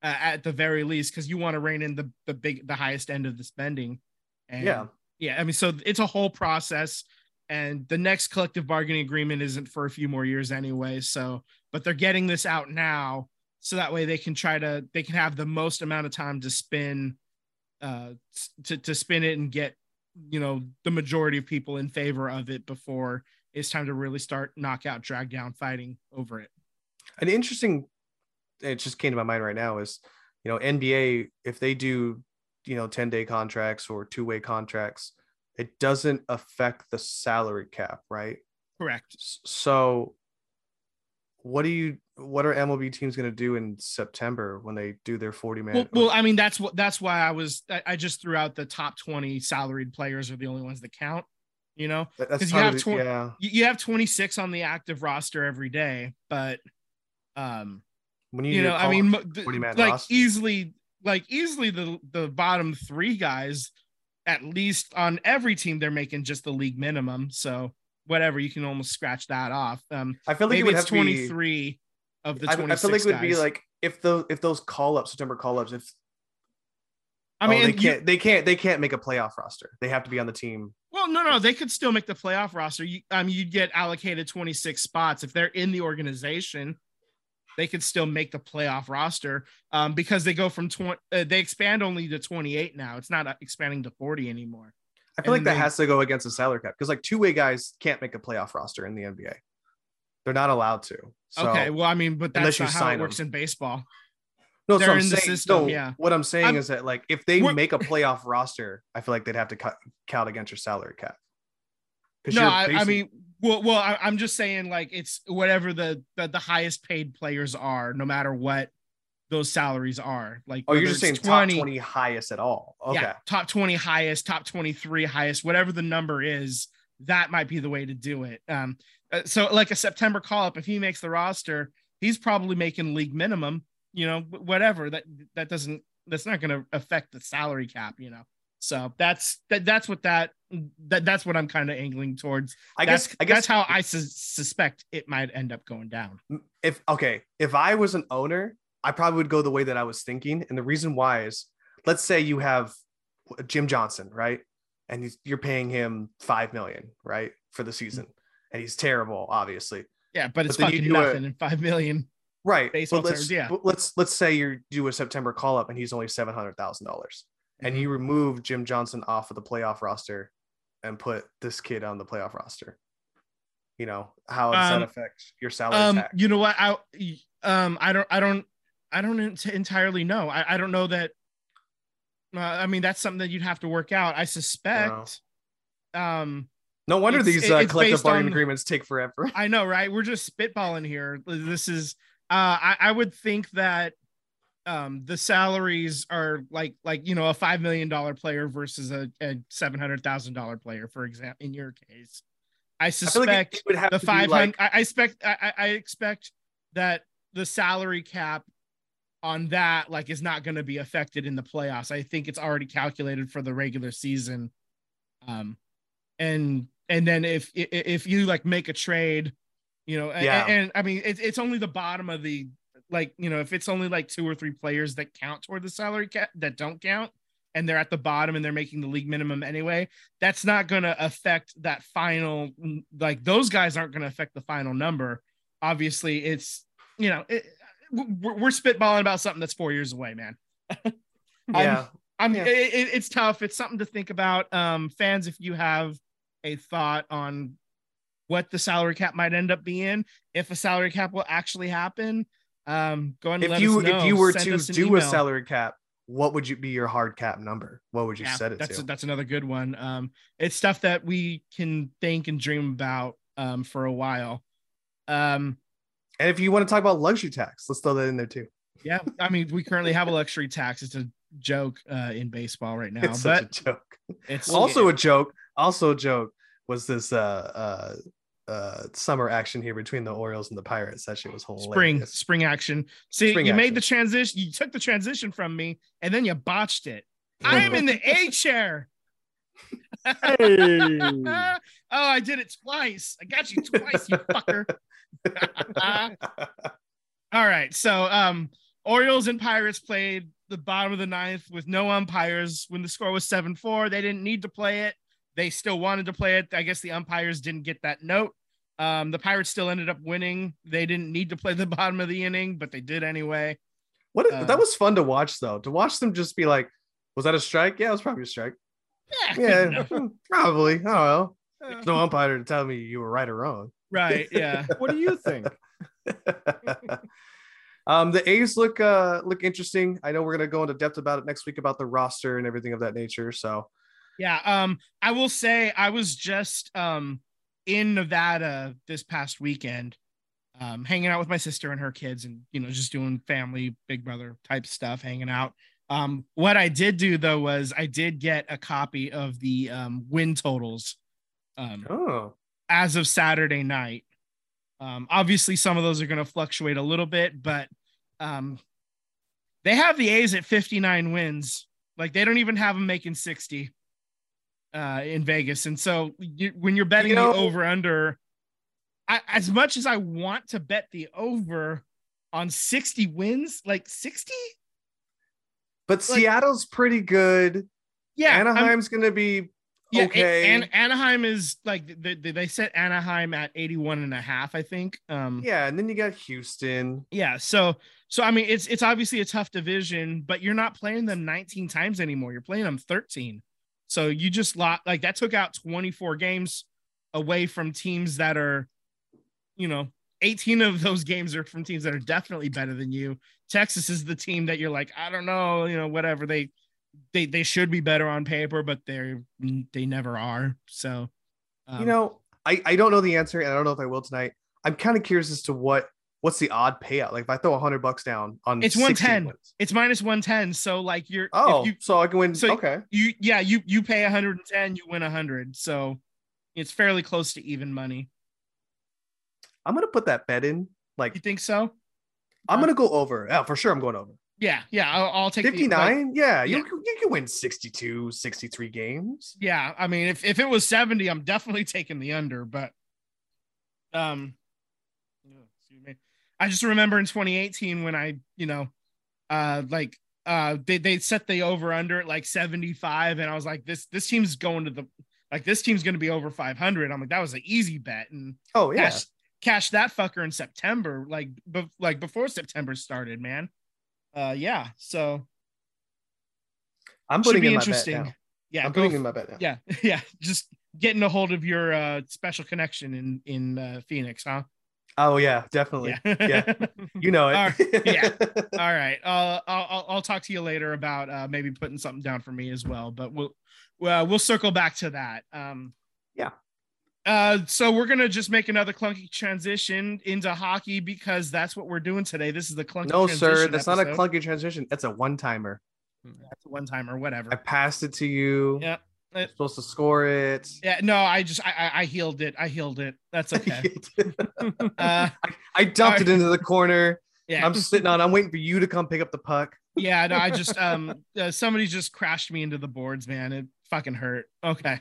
uh, at the very least because you want to rein in the the big the highest end of the spending and yeah yeah i mean so it's a whole process and the next collective bargaining agreement isn't for a few more years anyway so but they're getting this out now so that way they can try to they can have the most amount of time to spin uh to, to spin it and get you know the majority of people in favor of it before it's time to really start knockout drag down fighting over it. An interesting it just came to my mind right now is you know nba if they do you know 10 day contracts or two way contracts it doesn't affect the salary cap right correct so what do you what are MLB teams going to do in September when they do their 40 man? Well, well, I mean, that's what that's why I was I, just threw out the top 20 salaried players are the only ones that count, you know, because you have 20, yeah. you have 26 on the active roster every day, but um, when you, you know, I mean, like roster. easily like easily the the bottom three guys, at least on every team, they're making just the league minimum. So whatever, you can almost scratch that off. Um, I feel like it it's have to be- 23 of the I, 26 I feel like it would be like if those if those call ups September call ups if I mean, oh, they can't they can't they can't make a playoff roster. They have to be on the team. Well, no, no, they could still make the playoff roster. You, um, you'd get allocated 26 spots if they're in the organization. They could still make the playoff roster um, because they go from 20. Uh, they expand only to 28 now. It's not uh, expanding to 40 anymore. I feel like And that they- has to go against the salary cap because like two way guys can't make a playoff roster in the NBA. They're not allowed to. So, okay, well, I mean, but Unless that's you not how it works them. in baseball. no, they're what I'm saying. system, no, yeah. what I'm saying I'm- is that like if they make a playoff roster, I feel like they'd have to cut, count against your salary cap. No, I, I mean, well, well, I, I'm just saying, like, it's whatever the, the the highest paid players are, no matter what those salaries are. Like, oh, you're just saying it's top 20 highest at all. Okay. yeah, top 20 highest, top 23 highest, whatever the number is, that might be the way to do it. Um, uh, so like a September call up, if he makes the roster, he's probably making league minimum, you know, whatever that that doesn't that's not going to affect the salary cap, you know. So that's that that's what that that that's what I'm kind of angling towards. I That's, guess I guess that's how I sus- suspect it might end up going down. if okay, if I was an owner, I probably would go the way that I was thinking. And the reason why is let's say you have Jim Johnson, right? And you're paying him five million, right, for the season, and he's terrible, obviously, Yeah, but it's fucking a- nothing in five million. right? Baseball but let's terms, yeah. but let's let's say you do a September call up and he's only seven hundred thousand dollars, Mm-hmm. And you remove Jim Johnson off of the playoff roster and put this kid on the playoff roster. You know how does Um, that affect your salary um tax? you know what? I um i don't i don't i don't ent- entirely know. I, I don't know that uh, i mean that's something that you'd have to work out. I suspect um No wonder these uh, collective bargaining on- agreements take forever. i know right? We're just spitballing here. This is uh i, I would think that um the salaries are like like you know a five million dollar player versus a, a seven hundred thousand dollar player for example in your case i I like suspect would have the five like. I, I expect. I, I- I expect that the salary cap on that like is not going to be affected in the playoffs. I think it's already calculated for the regular season. Um, and and then if i- i- if you like make a trade, you know, Yeah. and, I mean it's it's only the bottom of the like you know if it's only like two or three players that count toward the salary cap that don't count and they're at the bottom and they're making the league minimum anyway that's not going to affect that final like those guys aren't going to affect the final number obviously it's you know it, we're, we're spitballing about something that's four years away man yeah. i'm Yeah. it, it- it's tough it's something to think about um fans if you have a thought on what the salary cap might end up being if a salary cap will actually happen um go ahead if you if you were Send to do a salary cap, what would you be your hard cap number? What would you yeah, set it that's to? that's another good one. Um, it's stuff that we can think and dream about um for a while. Um, and if you want to talk about luxury tax, let's throw that in there too. yeah, I mean, we currently have a luxury tax. It's a joke uh, in baseball right now, it's but such a joke. it's also a joke. Also a joke was this uh uh uh summer action here between the Orioles and the Pirates. That shit was hilarious. spring spring action. See, Spring you action. made the transition. You took the transition from me, and then you botched it. I am in the A chair. Hey. oh, I did it twice. I got you twice, you fucker. All right. So um Orioles and Pirates played the bottom of the ninth with no umpires when the score was 7-4. They didn't need to play it. They still wanted to play it. I guess the umpires didn't get that note. Um, the Pirates still ended up winning. They didn't need to play the bottom of the inning, but they did anyway. What Uh, that was fun to watch though. To watch them just be like, was that a strike? Yeah, it was probably a strike. Yeah, Yeah, hmm, probably. I don't know. Uh, There's no umpire to tell me you were right or wrong. right. Yeah. What do you think? um, the A's look uh look interesting. I know we're gonna go into depth about it next week about the roster and everything of that nature. So Yeah. Um, I will say I was just um in Nevada this past weekend, um, hanging out with my sister and her kids and you know, just doing family big brother type stuff, hanging out. Um, what I did do though was I did get a copy of the um win totals um oh as of Saturday night. Um, obviously some of those are gonna fluctuate a little bit, but um They have the A's at 59 wins. Like they don't even have them making 60 uh, in Vegas. And so you, when you're betting You know- the over under, as much as I want to bet the over on 60 wins, like 60, But Seattle's pretty good. yeah, Anaheim's gonna be yeah, okay. and Anaheim is like they, they they set Anaheim at 81 and a half, I think. Um, yeah, and then you got Houston. yeah so so i mean it's it's obviously a tough division but you're not playing them 19 times anymore you're playing them 13 so you just lot like that took out 24 games away from teams that are you know 18 of those games are from teams that are definitely better than you. Texas is the team that you're like i don't know you know whatever. They they they should be better on paper but they're they never are. So um, you know, I I don't know the answer, and I don't know if I will tonight. I'm kind of curious as to what what's the odd payout. Like if I throw a hundred bucks down on It's 110. it's minus 110 so like you're if Oh, you so I can win. so- okay. you yeah you you pay 110 you win 100 so it's fairly close to even money I'm gonna put that bet in. Like you think so I'm gonna go over. Yeah, for sure. I'm going over. yeah yeah i'll, I'll take the- 59. like, yeah, yeah. You, can- you can win 62, 63 games. yeah i mean if, if it was 70 i'm definitely taking the under but um i just remember in 2018 when i you know uh like uh they, they set the over under at like 75 and i was like this this team's going to the like this team's going to be over 500 i'm like that was an easy bet and Oh yeah. cash cash that fucker in September, like be, like before September started, man. Uh, yeah. So I'm putting be in my bet interesting. now. Yeah, I'm putting f- in my bet now. yeah, yeah. Just getting a hold of your uh special connection in in uh, Phoenix, huh? Oh yeah, definitely. Yeah. Yeah. You know it. All yeah. All right. Uh, I'll I'll- I'll talk to you later about uh maybe putting something down for me as well, but we'll well we'll circle back to that. Um. Yeah. Uh, so we're gonna just make another clunky transition into hockey because that's what we're doing today. This is the clunky. no, sir. That's not a clunky transition. That's a one timer. That's a one timer. whatever. I passed it to you. Yeah. You're supposed to score it. Yeah, no, I just I I, I healed it. I healed it. That's okay. uh, I dumped it into the corner. yeah, I'm sitting on. I'm waiting for you to come pick up the puck. yeah. No, I just um uh, somebody just crashed me into the boards, man. It fucking hurt. Okay.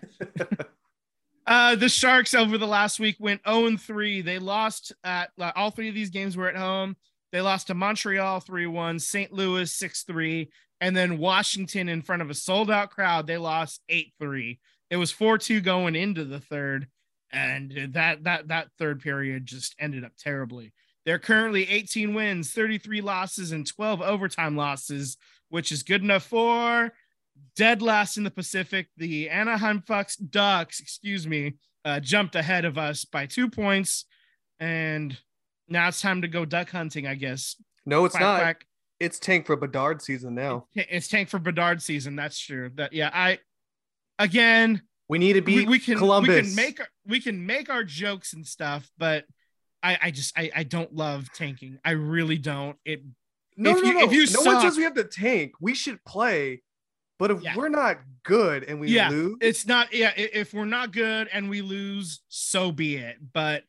Uh, the Sharks over the last week went 0 and 3. They lost at uh, all three of these games were at home. They lost to Montreal 3 1, St. Louis 6 3, and then Washington in front of a sold out crowd. They lost 8 3. It was 4 2 going into the third, and that, that, that third period just ended up terribly. They're currently 18 wins, 33 losses, and 12 overtime losses, which is good enough for dead last in the Pacific. The Anaheim Fox Ducks, excuse me, uh, jumped ahead of us by two points, and now it's time to go duck hunting. I guess. No, it's Quack, not. quack. It's tank for Bedard season now. It's tank for Bedard season. That's true. That yeah. I again We need to we, beat we can Columbus. we can make we can make our jokes and stuff, but I I just I I don't love tanking. I really don't. It no, if no, you- no. if you no one says suck- we have to tank. We should play. But if Yeah. we're not good and we Yeah, lose, it's not yeah if we're not good and we lose so be it but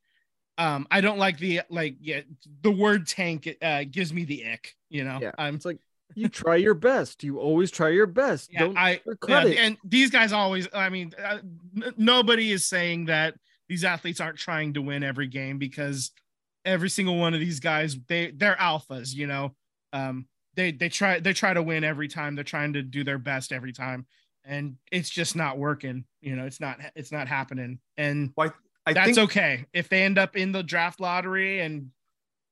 um i don't like the like yeah the word tank uh gives me the ick you know Yeah. i'm It's like you try your best. You always try your best. yeah, Don't i yeah, and these guys always i mean uh, n- nobody is saying that these athletes aren't trying to win every game because every single one of these guys they they're alphas you know um they they try they try to win every time they're trying to do their best every time and it's just not working you know it's not it's not happening and I that's think okay if they end up in the draft lottery and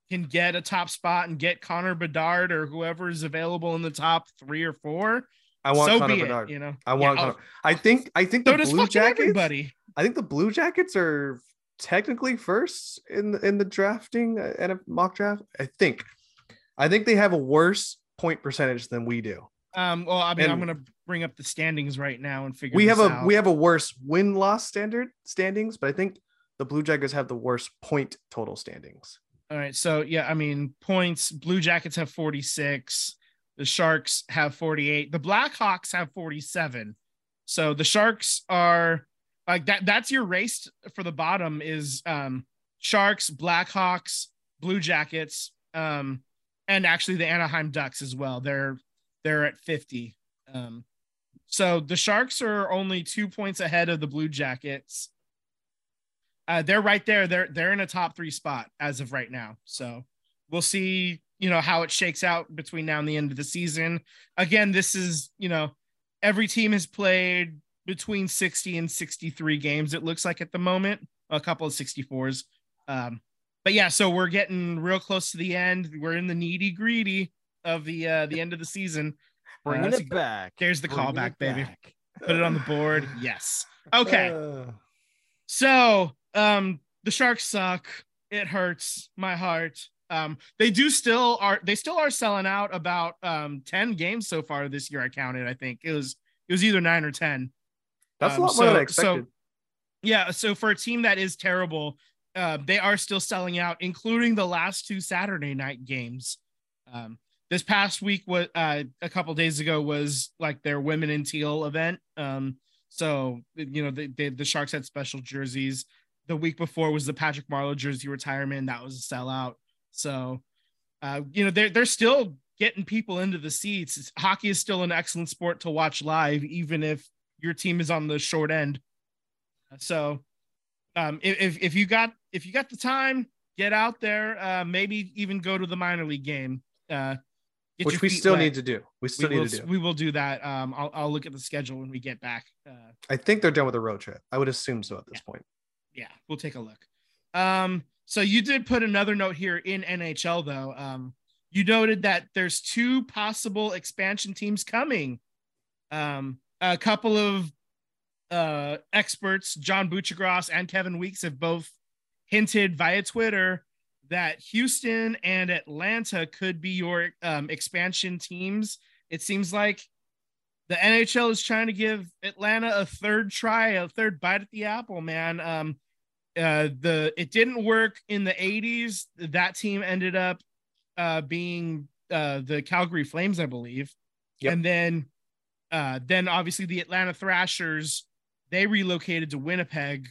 can get a top spot and get Connor Bedard or whoever is available in the top three or four. I want so Connor Bedard. it. You know, I want. Yeah, Connor. I think. I think so the Blue Jackets. everybody. I think the Blue Jackets are technically first in the, in the drafting uh, and a mock draft. I think. I think they have a worse point percentage than we do. Um, well, I mean, I'm gonna bring up the standings right now and figure. We have a out. we have a worse win loss standard standings, but I think the Blue Jackets have the worst point total standings. All right. So yeah, I mean, points. Blue Jackets have 46. The Sharks have 48. The Blackhawks have 47. So the Sharks are like that. That's your race for the bottom is um Sharks, Blackhawks, Blue Jackets. Um, and actually the Anaheim Ducks as well. They're they're at 50. Um, so the Sharks are only two points ahead of the Blue Jackets. Uh, they're right there. They're they're in a top three spot as of right now. So we'll see, you know, how it shakes out between now and the end of the season. Again, this is, you know, every team has played between 60 and 63 games, it looks like at the moment, a couple of 64s. Um, but yeah, so we're getting real close to the end. We're in the needy greedy of the uh the end of the season. Bringing Uh, it back. There's the Bringing callback, baby. Put it on the board. Yes. Okay. So, um, the Sharks suck. It hurts my heart. Um, they do still are they still are selling out about um 10 games so far this year. I counted. I think it was it was either nine or 10. that's Um, a lot more than I expected. Yeah, so for a team that is terrible, uh, they are still selling out, including the last two Saturday night games. Um, this past week, what uh, a couple days ago was like their women in teal event. Um, so you know they, they, the Sharks had special jerseys. The week before was the Patrick Marleau jersey retirement. That was a sellout. So uh, you know they're they're still getting people into the seats. It's- hockey is still an excellent sport to watch live, even if your team is on the short end. So um if, if you got if you got the time get out there uh maybe even go to the minor league game uh which we still wet. need to do. We still we need will, to do. we will do that um I'll, I'll look at the schedule when we get back uh I think they're done with the road trip. I would assume so at this point. Yeah we'll take a look. Um so you did put another note here in nhl though. Um you noted that there's two possible expansion teams coming. Um a couple of uh experts john Buccigross and kevin Weekes have both hinted via twitter that houston and atlanta could be your um, expansion teams. It seems like the NHL is trying to give Atlanta a third try, a third bite at the apple, man. Um, uh, the it didn't work in the 80s. That team ended up uh, being uh, the Calgary Flames, I believe. Yep. And then uh, then obviously the Atlanta Thrashers, they relocated to Winnipeg,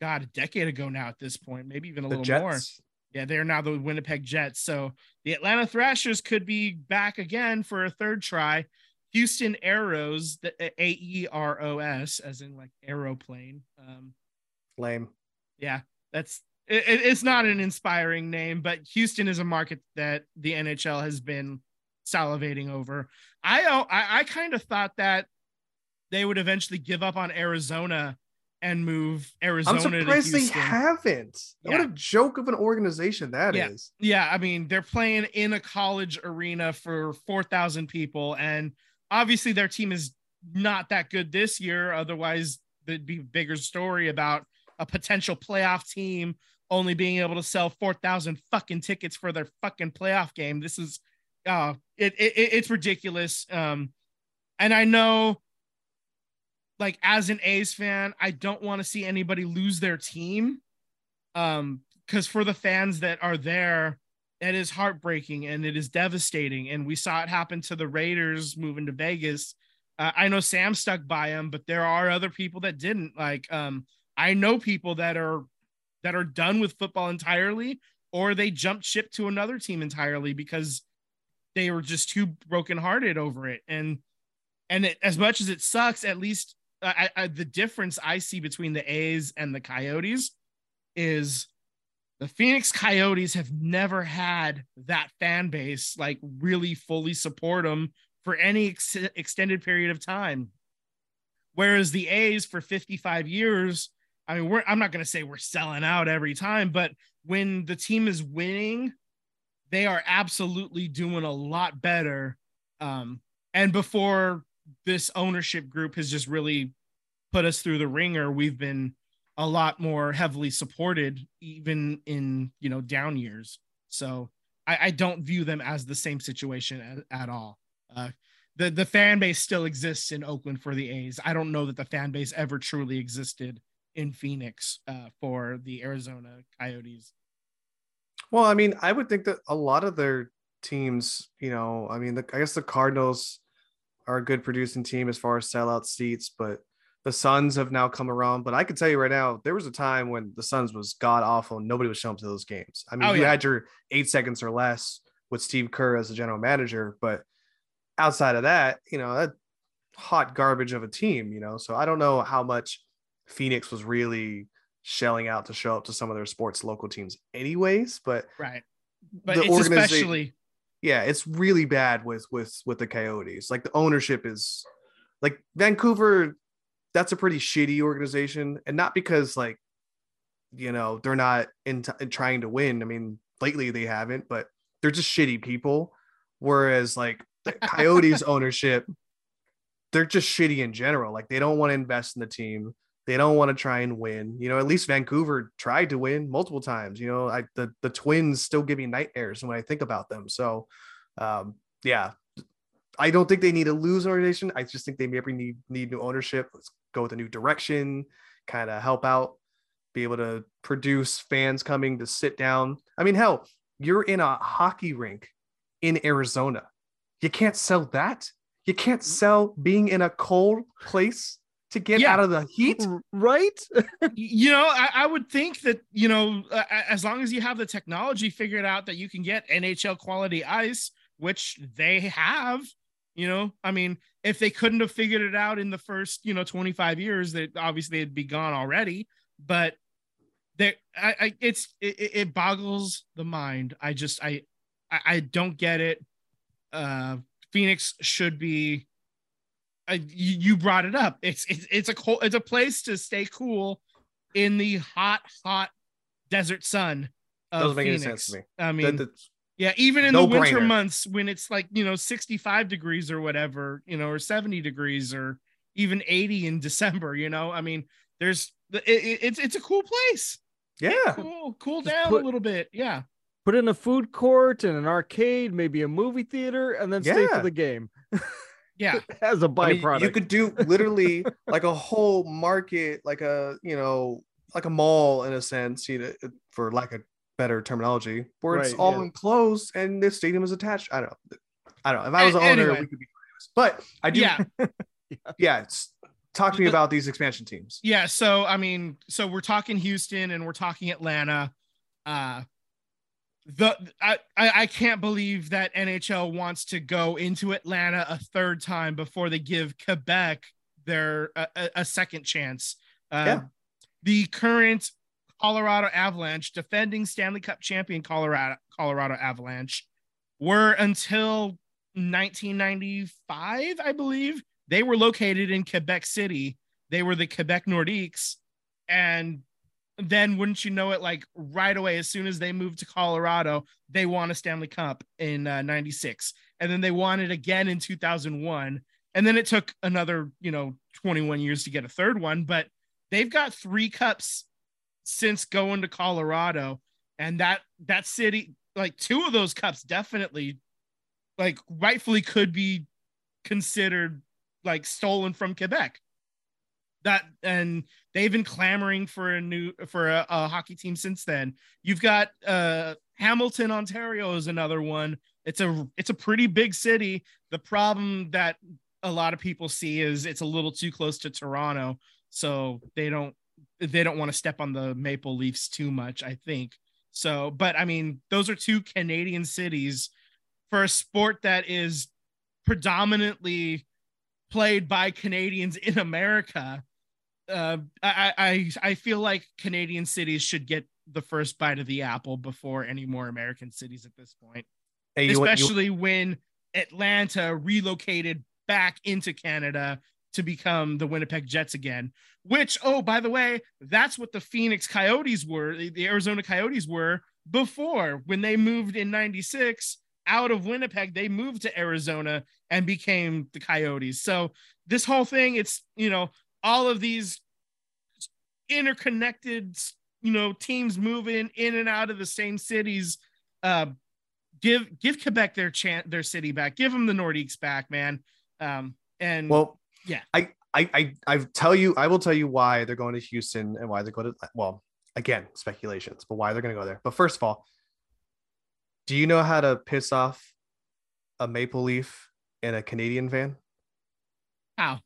God, a decade ago now at this point, maybe even a The little more. Jets. Yeah, they're now the Winnipeg Jets. So the Atlanta Thrashers could be back again for a third try. Houston Aeros, the A E R O S, as in like aeroplane. Um, Lame. Yeah, that's it, it- it's not an inspiring name, but Houston is a market that the NHL has been salivating over. I oh, I, I kind of thought that they would eventually give up on Arizona and move Arizona I'm surprised to they haven't. Yeah. What a joke of an organization that is. Yeah. Yeah, I mean, they're playing in a college arena for 4,000 people and obviously their team is not that good this year otherwise there'd be a bigger story about a potential playoff team only being able to sell 4,000 fucking tickets for their fucking playoff game. This is uh it, it it's ridiculous. Um and I know like as an A's fan, I don't want to see anybody lose their team. Um because for the fans that are there, it is heartbreaking and it is devastating. And we saw it happen to the Raiders moving to Vegas. Uh, I know Sam stuck by him, but there are other people that didn't. Like, um, I know people that are that are done with football entirely, or they jumped ship to another team entirely because they were just too brokenhearted over it. And and it, as much as it sucks, at least uh, I, I, the difference I see between the A's and the Coyotes is the Phoenix Coyotes have never had that fan base like really fully support them for any ex- extended period of time. Whereas the A's for 55 years, I mean, we're I'm not going to say we're selling out every time, but when the team is winning, they are absolutely doing a lot better. Um, and before this ownership group has just really put us through the ringer, we've been a lot more heavily supported even in you know down years so i, I don't view them as the same situation at, at all uh, the the fan base still exists in oakland for the a's i don't know that the fan base ever truly existed in phoenix uh, for the arizona coyotes Well, I mean, I would think that a lot of their teams, you know, I mean, the, I guess the Cardinals are a good producing team as far as sellout seats, but the Suns have now come around. But I can tell you right now, there was a time when the Suns was god awful and nobody was showing up to those games. I mean, Oh, you yeah. had your eight seconds or less with Steve Kerr as the general manager. But outside of that, you know, that hot garbage of a team, you know. So I don't know how much Phoenix was really shelling out to show up to some of their sports local teams anyways, but right. But The it's especially yeah, it's really bad with with with the Coyotes. Like the ownership is like Vancouver. That's a pretty shitty organization, and not because like you know they're not in, in trying to win. I mean, lately they haven't, but they're just shitty people. Whereas like the Coyotes ownership, they're just shitty in general. Like they don't want to invest in the team. They don't want to try and win. You know, at least Vancouver tried to win multiple times. You know, I the the Twins still give me nightmares when I think about them. So, um, yeah, I don't think they need a lose organization. I just think they maybe need need new ownership. Let's go with a new direction, kind of help out, be able to produce fans coming to sit down. I mean, hell, you're in a hockey rink in Arizona. You can't sell that. You can't sell being in a cold place to get Yeah. out of the heat. Right? you know I, I would think that you know uh, as long as you have the technology figured out that you can get nhl quality ice which they have you know i mean if they couldn't have figured it out in the first you know 25 years that obviously it'd be gone already but there I, I it's it, it- boggles the mind i just I, I i don't get it uh phoenix should be uh, you, you brought it up. It's it's it's a cold, it's a place to stay cool in the hot hot desert sun. Of Doesn't make any sense to me. I mean, that's- yeah, even in no the winter brainer. months when it's like you know 65 degrees or whatever, you know, or 70 degrees or even 80 in December. You know, I mean, there's it, it, it's it's a cool place. yeah. Cool, cool Just down put- a little bit. Yeah, Put in a food court and an arcade, maybe a movie theater, and then stay Yeah. for the game yeah. as a I mean, byproduct. you could do literally like a whole market, like a you know, like a mall in a sense, you know, for lack of better terminology, where it's all yeah. enclosed and the stadium is attached. I don't know. I don't know. If I was A- the owner, anyway. we could be but I do Yeah. yeah, it's talk to me about these expansion teams. Yeah, so I mean, so we're talking Houston and we're talking Atlanta. Uh the I, I can't believe that NHL wants to go into Atlanta a third time before they give Quebec their a, a- a second chance. Uh, Yeah. The current Colorado Avalanche, defending Stanley Cup champion Colorado Colorado Avalanche, were until 1995, I believe, they were located in Quebec City. They were the Quebec Nordiques. And then wouldn't you know it, like right away, as soon as they moved to Colorado, they won a Stanley Cup in uh, 96. And then they won it again in 2001. And then it took another, you know, 21 years to get a third one. But they've got three cups since going to Colorado. And that that city, like two of those cups definitely like rightfully could be considered like stolen from Quebec. That and they've been clamoring for a new for a, a hockey team since then. You've got uh Hamilton, Ontario is another one. It's a it's a pretty big city. The problem that a lot of people see is it's a little too close to Toronto, so they don't they don't want to step on the Maple Leafs too much, I think. So, but I mean, those are two Canadian cities for a sport that is predominantly played by Canadians in America. Uh, I, I I feel like Canadian cities should get the first bite of the apple before any more American cities at this point, Hey, you, you, especially when Atlanta relocated back into Canada to become the Winnipeg Jets again. Which, oh, by the way, that's what the Phoenix Coyotes were, the Arizona Coyotes were before when they moved in 96 out of Winnipeg, they moved to Arizona and became the Coyotes. So this whole thing, it's you know, all of these interconnected, you know, teams moving in and out of the same cities. Uh, give give Quebec their chance, their city back. Give them the Nordiques back, man. Um, and well, Yeah. I, I, I, I tell you, I will tell you why they're going to Houston and why they're going to. Well, again, speculations, but why they're going to go there. But first of all, do you know how to piss off a maple leaf in a Canadian van? how?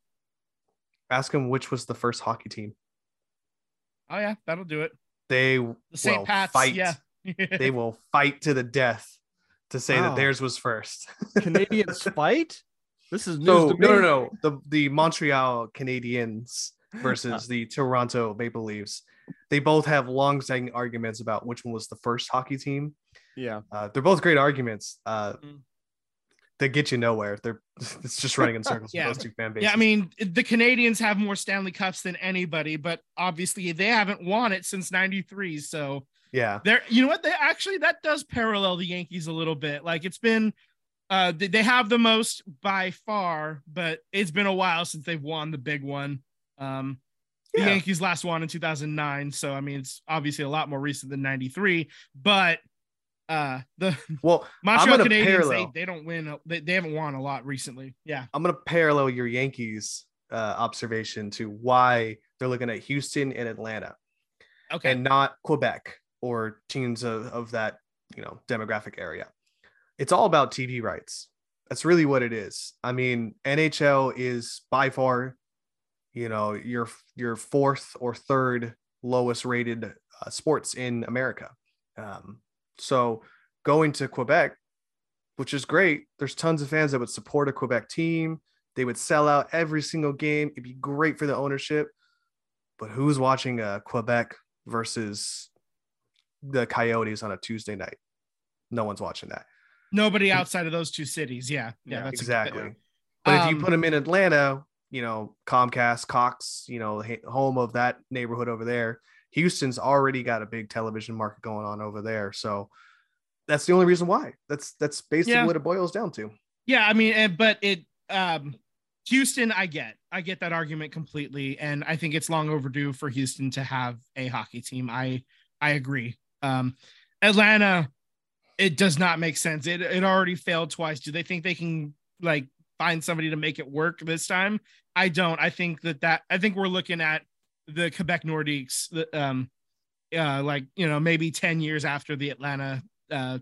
Ask them which was the first hockey team. Oh yeah, that'll do it. They The St. will Pat's, fight. yeah. they will fight to the death to say Wow. that theirs was first. Canadians fight. This is news So to no, no, me. no. The the Montreal Canadiens versus the Toronto Maple Leafs. They both have long-standing arguments about which one was the first hockey team. Yeah, Uh, they're both great arguments. Uh, Mm. They get you nowhere. They're it's just running in circles Yeah. those two fan bases. Yeah, I mean, the Canadiens have more Stanley Cups than anybody, but obviously they haven't won it since 93. So yeah, they're, you know what? They actually, that does parallel the Yankees a little bit. Like it's been, uh, they, they have the most by far, but it's been a while since they've won the big one. Um, the Yeah. Yankees last won in 2009. So, I mean, it's obviously a lot more recent than 93, but uh, the Well, Montreal Canadiens, they, they don't win. They, they haven't won a lot recently. Yeah. I'm gonna parallel your Yankees uh, observation to why they're looking at Houston and Atlanta Okay. and not Quebec or teams of, of that you know demographic area. It's all about TV rights. That's really what it is. I mean, NHL is by far, you know, your your fourth or third lowest rated uh, sports in America. Um, so going to Quebec, which is great. There's tons of fans that would support a Quebec team. They would sell out every single game. It'd be great for the ownership. But who's watching uh, Quebec versus the Coyotes on a Tuesday night? No one's watching that. Nobody outside of those two cities. Yeah. Yeah. Yeah, that's a- exactly. But if you Um, put them in Atlanta, you know, Comcast, Cox, you know, home of that neighborhood over there, Houston's already got a big television market going on over there. So that's the only reason why. That's that's basically Yeah. what it boils down to. Yeah, I mean, and- but it um Houston, I get. I get that argument completely. And I think it's long overdue for Houston to have a hockey team. I I agree. Um Atlanta, it does not make sense. It it already failed twice. Do they think they can like find somebody to make it work this time? I don't. I think that that I think we're looking at the Quebec Nordiques, the, um, uh, like you know maybe ten years after the Atlanta uh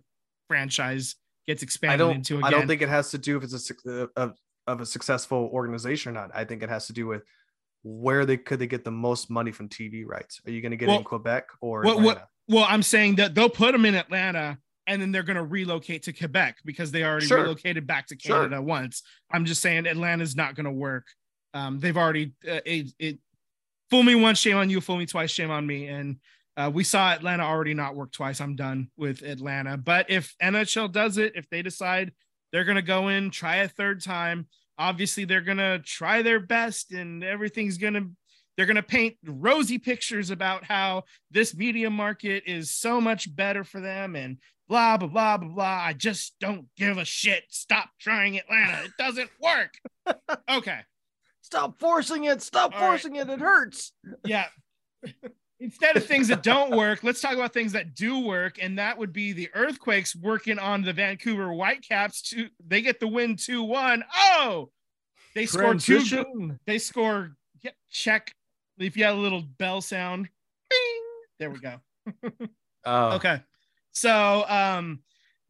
franchise gets I expanded don't into again. I don't think it has to do if it's a uh, of, of a successful organization or not. I think it has to do with where they could they get the most money from TV rights. Are you going to get it Well, in Quebec or what- Atlanta? Well, I'm saying that they'll put them in Atlanta and then they're going to relocate to Quebec because they already Sure. relocated back to Sure. Canada once. I'm just saying Atlanta's not going to work. Um, they've already uh, it, it fool me once, shame on you. Fool me twice, shame on me. And uh, we saw Atlanta already not work twice. I'm done with Atlanta. But if NHL does it, if they decide they're going to go in, try a third time, obviously they're going to try their best and everything's going to they're going to paint rosy pictures about how this media market is so much better for them and blah blah blah blah blah. I just don't give a shit. Stop trying Atlanta. It doesn't work. okay. Stop forcing it. Stop All right. forcing it. It hurts. Yeah. Instead of things that don't work, let's talk about things that do work, and that would be the Earthquakes working on the Vancouver Whitecaps. To they get the win two one. Oh, they score two. They score. Yeah, check. If you had a little bell sound, bing. There we go. Oh, Okay. So um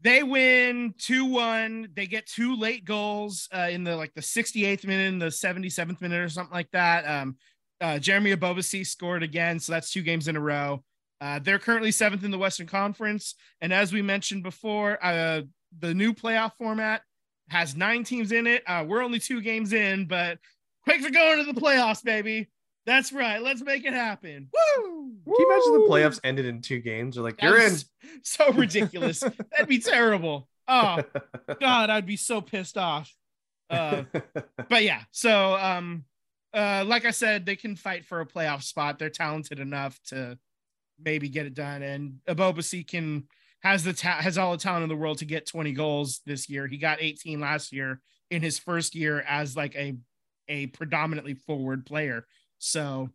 they win 2-1. They get two late goals uh, in the like the 68th minute and the 77th minute or something like that. Um uh Jeremy Ebobisse scored again, so that's two games in a row. Uh, they're currently seventh in the Western Conference, and as we mentioned before, uh, the new playoff format has nine teams in it. Uh, we're only two games in, but Quakes are going to the playoffs, baby. That's right. Let's make it happen. Woo! Can you imagine the playoffs ended in two games? They're like, That you're in. So ridiculous. That'd be terrible. Oh God, I'd be so pissed off. Uh, but yeah, so um, uh, like I said, they can fight for a playoff spot. They're talented enough to maybe get it done. And Ebobisse can has the ta- has all the talent in the world to get 20 goals this year. He got 18 last year in his first year as like a a predominantly forward player. So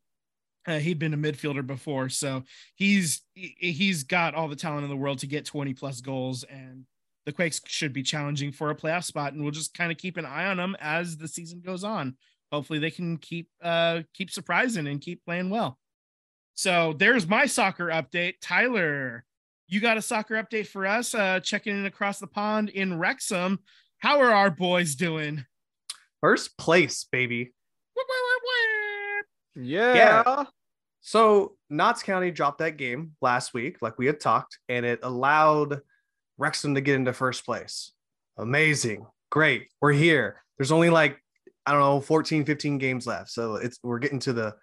uh, he'd been a midfielder before, so he's he- he's got all the talent in the world to get 20 plus goals and the Quakes should be challenging for a playoff spot and we'll just kind of keep an eye on them as the season goes on. Hopefully they can keep uh keep surprising and keep playing well. So there's my soccer update. Tyler, you got a soccer update for us uh checking in across the pond in Wrexham. How are our boys doing? First place, baby. Yeah. So Notts County dropped that game last week, like we had talked, and it allowed Wrexham to get into first place. Amazing. Great. We're here. There's only like, I don't know, 14, 15 games left. So it's we're getting to the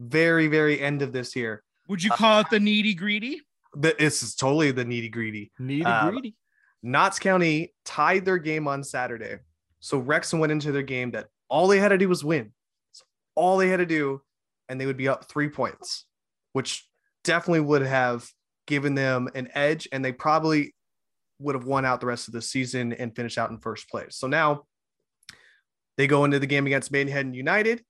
very, very end of this here. Would you call it the needy greedy? Th- This is totally the needy greedy. Needy Uh, greedy. Notts County tied their game on Saturday. So Wrexham went into their game that all they had to do was win. That's all they had to do, and they would be up three points, which definitely would have given them an edge, and they probably would have won out the rest of the season and finished out in first place. So now they go into the game against Maidenhead United,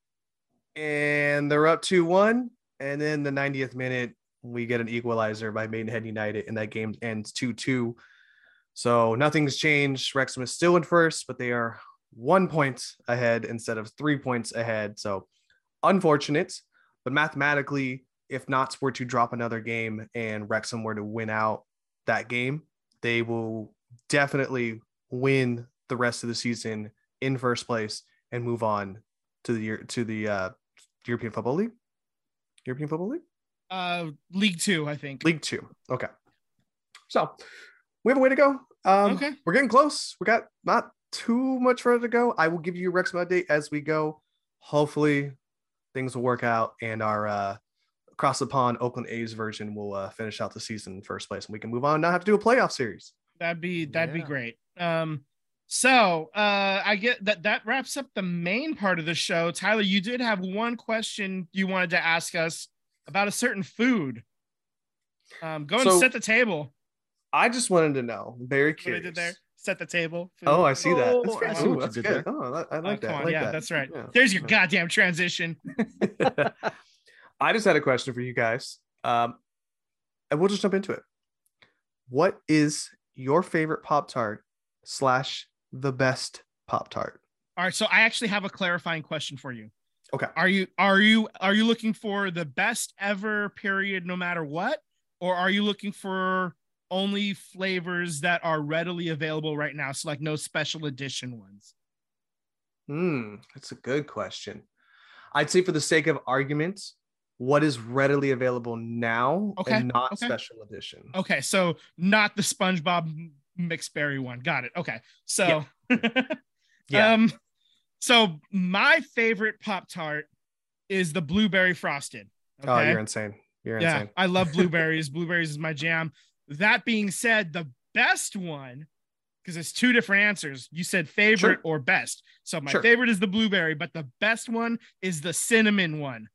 and they're up 2 1. And then the 90th minute, we get an equalizer by Maidenhead United, and that game ends 2 2. So nothing's changed. Wrexham is still in first, but they are one point ahead instead of three points ahead. So unfortunate, but mathematically, if Notts were to drop another game and Wrexham were to win out that game, they will definitely win the rest of the season in first place and move on to the to the uh, European Football League. European Football League. Uh, League Two, I think. League Two. Okay. So we have a way to go. Um, Okay. We're getting close. We got not too much further to go. I will give you a Wrexham update as we go. Hopefully, things will work out and our uh, across the pond Oakland A's version will uh, finish out the season in first place and we can move on and not have to do a playoff series. That'd be that'd be great. Um, so uh, I get that that wraps up the main part of the show. Tyler, you did have one question you wanted to ask us about a certain food. Um, go and So- set the table. I just wanted to know. Very What I curious. did there. Set the table. Oh, I see that. That's Oh, very I see cool. That's good. there. Oh, I Oh, like that. I like yeah, that. that's right. Yeah. There's your goddamn transition. I just had a question for you guys. Um, and we'll just jump into it. What is your favorite Pop Tart slash the best Pop Tart? All right, so I actually have a clarifying question for you. Okay. Are you are you are you looking for the best ever period no matter what or are you looking for only flavors that are readily available right now so like no special edition ones? Hmm, that's a good question. I'd say for the sake of argument, what is readily available now Okay, and not okay. special edition? Okay, so not the SpongeBob mixed berry one. Got it. Okay. So Yeah. um so my favorite Pop Tart is the blueberry frosted. Oh, you're insane. You're yeah, insane. I love blueberries. blueberries is my jam. That being said, the best one, because it's two different answers. You said favorite Sure. or best. So my Sure. favorite is the blueberry, but the best one is the cinnamon one.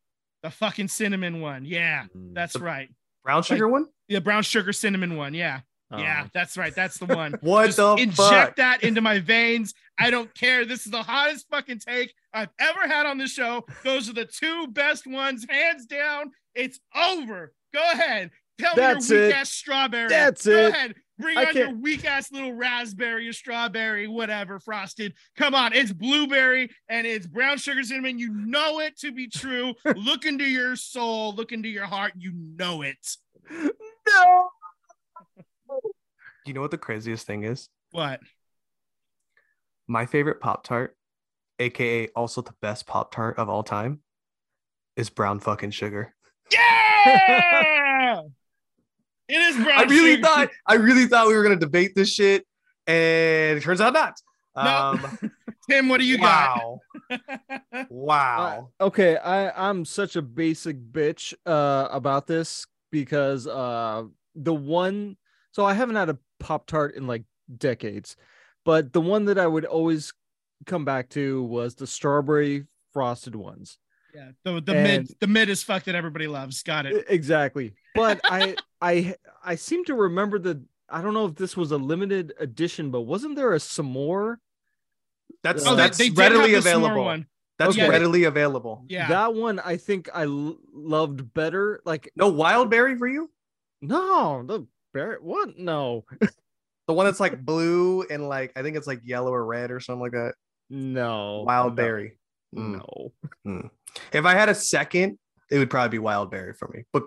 The fucking cinnamon one. Yeah, that's The- right. Brown sugar one? Yeah, brown sugar cinnamon one. Yeah. Yeah, Um, that's right. That's the one. What Just the inject fuck? that into my veins. I don't care. This is the hottest fucking take I've ever had on the show. Those are the two best ones, hands down. It's over. Go ahead. Tell That's me your weak it. ass strawberry. That's it. Go it. ahead. Bring I on your can't- weak ass little raspberry or strawberry, whatever, frosted. Come on. It's blueberry and it's brown sugar cinnamon. You know it to be true. look into your soul, look into your heart. You know it. No. You know what the craziest thing is? What? My favorite Pop Tart, aka also the best Pop Tart of all time, is brown fucking sugar. Yeah. it is brown I really sugar. thought I really thought we were gonna debate this shit, and it turns out not. No. Um, Tim, what do you wow. got? wow. okay i i'm such a basic bitch uh about this because uh the one so i haven't had a pop tart in like decades but the one that i would always come back to was the strawberry frosted ones yeah, the, the And- mid the mid is fuck that everybody loves. Got it. exactly but i i i seem to remember the i don't know if this was a limited edition but wasn't there a some more That's Oh, they- that's readily have the s'more available. One. That's Okay. readily available. Yeah. that one i think i l- loved better like No wild berry for you? no the bear what no The one that's like blue and like I think it's like yellow or red or something like that. no Wild no, berry. Mm. no If I had a second, it would probably be wild berry for me. But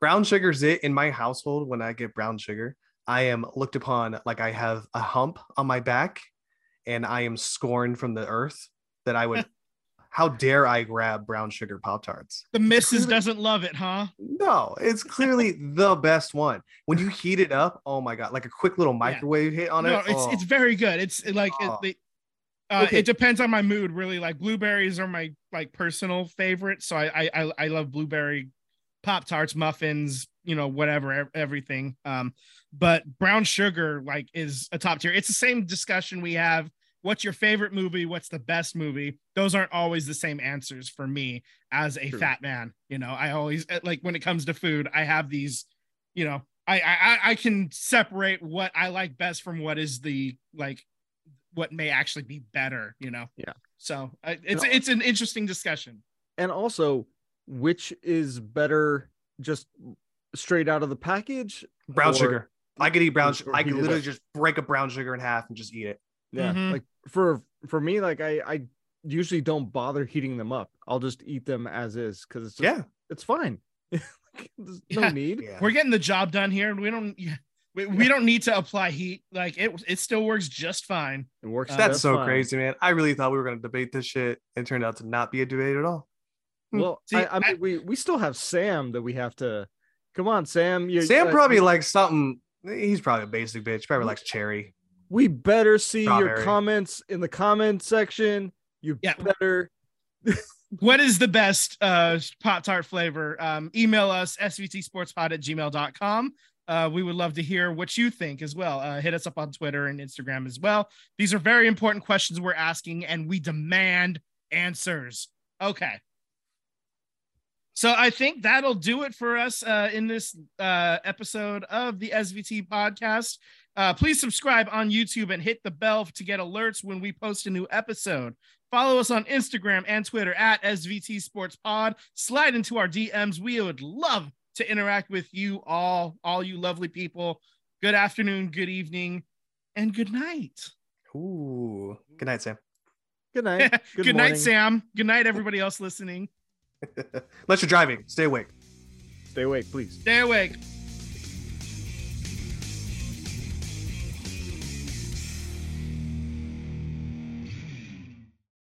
brown sugar's it in my household. When I get brown sugar, I am looked upon like I have a hump on my back, and I am scorned from the earth. That I would how dare I grab brown sugar Pop Tarts? The missus clearly- doesn't love it, huh? No, it's clearly the best one. When you heat it up, oh my god, like a quick little microwave hit on no, it. it's oh. it's very good. It's like it, Oh. the- uh, Okay. it depends on my mood, really. Like blueberries are my like personal favorite, so I I I, I love blueberry pop tarts, muffins, you know, whatever, everything. Um, but brown sugar like is a top tier. It's the same discussion we have. What's your favorite movie? What's the best movie? Those aren't always the same answers for me as a True. fat man. You know, I always uh, like when it comes to food, I have these, you know, I I I can separate what I like best from what is the like what may actually be better, you know. Yeah. So I it's No. it's an interesting discussion. and also which is better just straight out of the package brown or- sugar. I could eat brown sugar. I could heat it literally just break a brown sugar in half and just eat it. yeah Mhm. like for for me like i i usually don't bother heating them up i'll just eat them as is because it's just, Yeah. it's fine there's no Yeah. need Yeah. We're getting the job done here. We don't yeah, we, we don't need to apply heat. Like it it still works just fine. it works Uh, That's just so fine. crazy, man. I really thought we were going to debate this shit. It turned out to not be a debate at all. well See, I, I mean I- we we still have sam that we have to come on sam you Sam uh, probably you- likes something. He's probably a basic bitch. Probably likes cherry. we better see your comments in the comment section you Yeah. better What is the best uh Pop Tart flavor? Um, email us svtsportspod at gmail.com. Uh, we would love to hear what you think as well. Uh, hit us up on Twitter and Instagram as well. These are very important questions we're asking, and we demand answers. Okay. So I think that'll do it for us uh, in this uh, episode of the SVT podcast. Uh, please subscribe on YouTube and hit the bell to get alerts when we post a new episode. Follow us on Instagram and Twitter at SVT Sports Pod. Slide into our DMs. We would love to interact with you all, all you lovely people. Good afternoon, good evening, and good night. Ooh. Good night, Sam. good night Good, good, night. Sam. Good night, everybody else listening. Unless you're driving, stay awake. stay awake please Stay awake.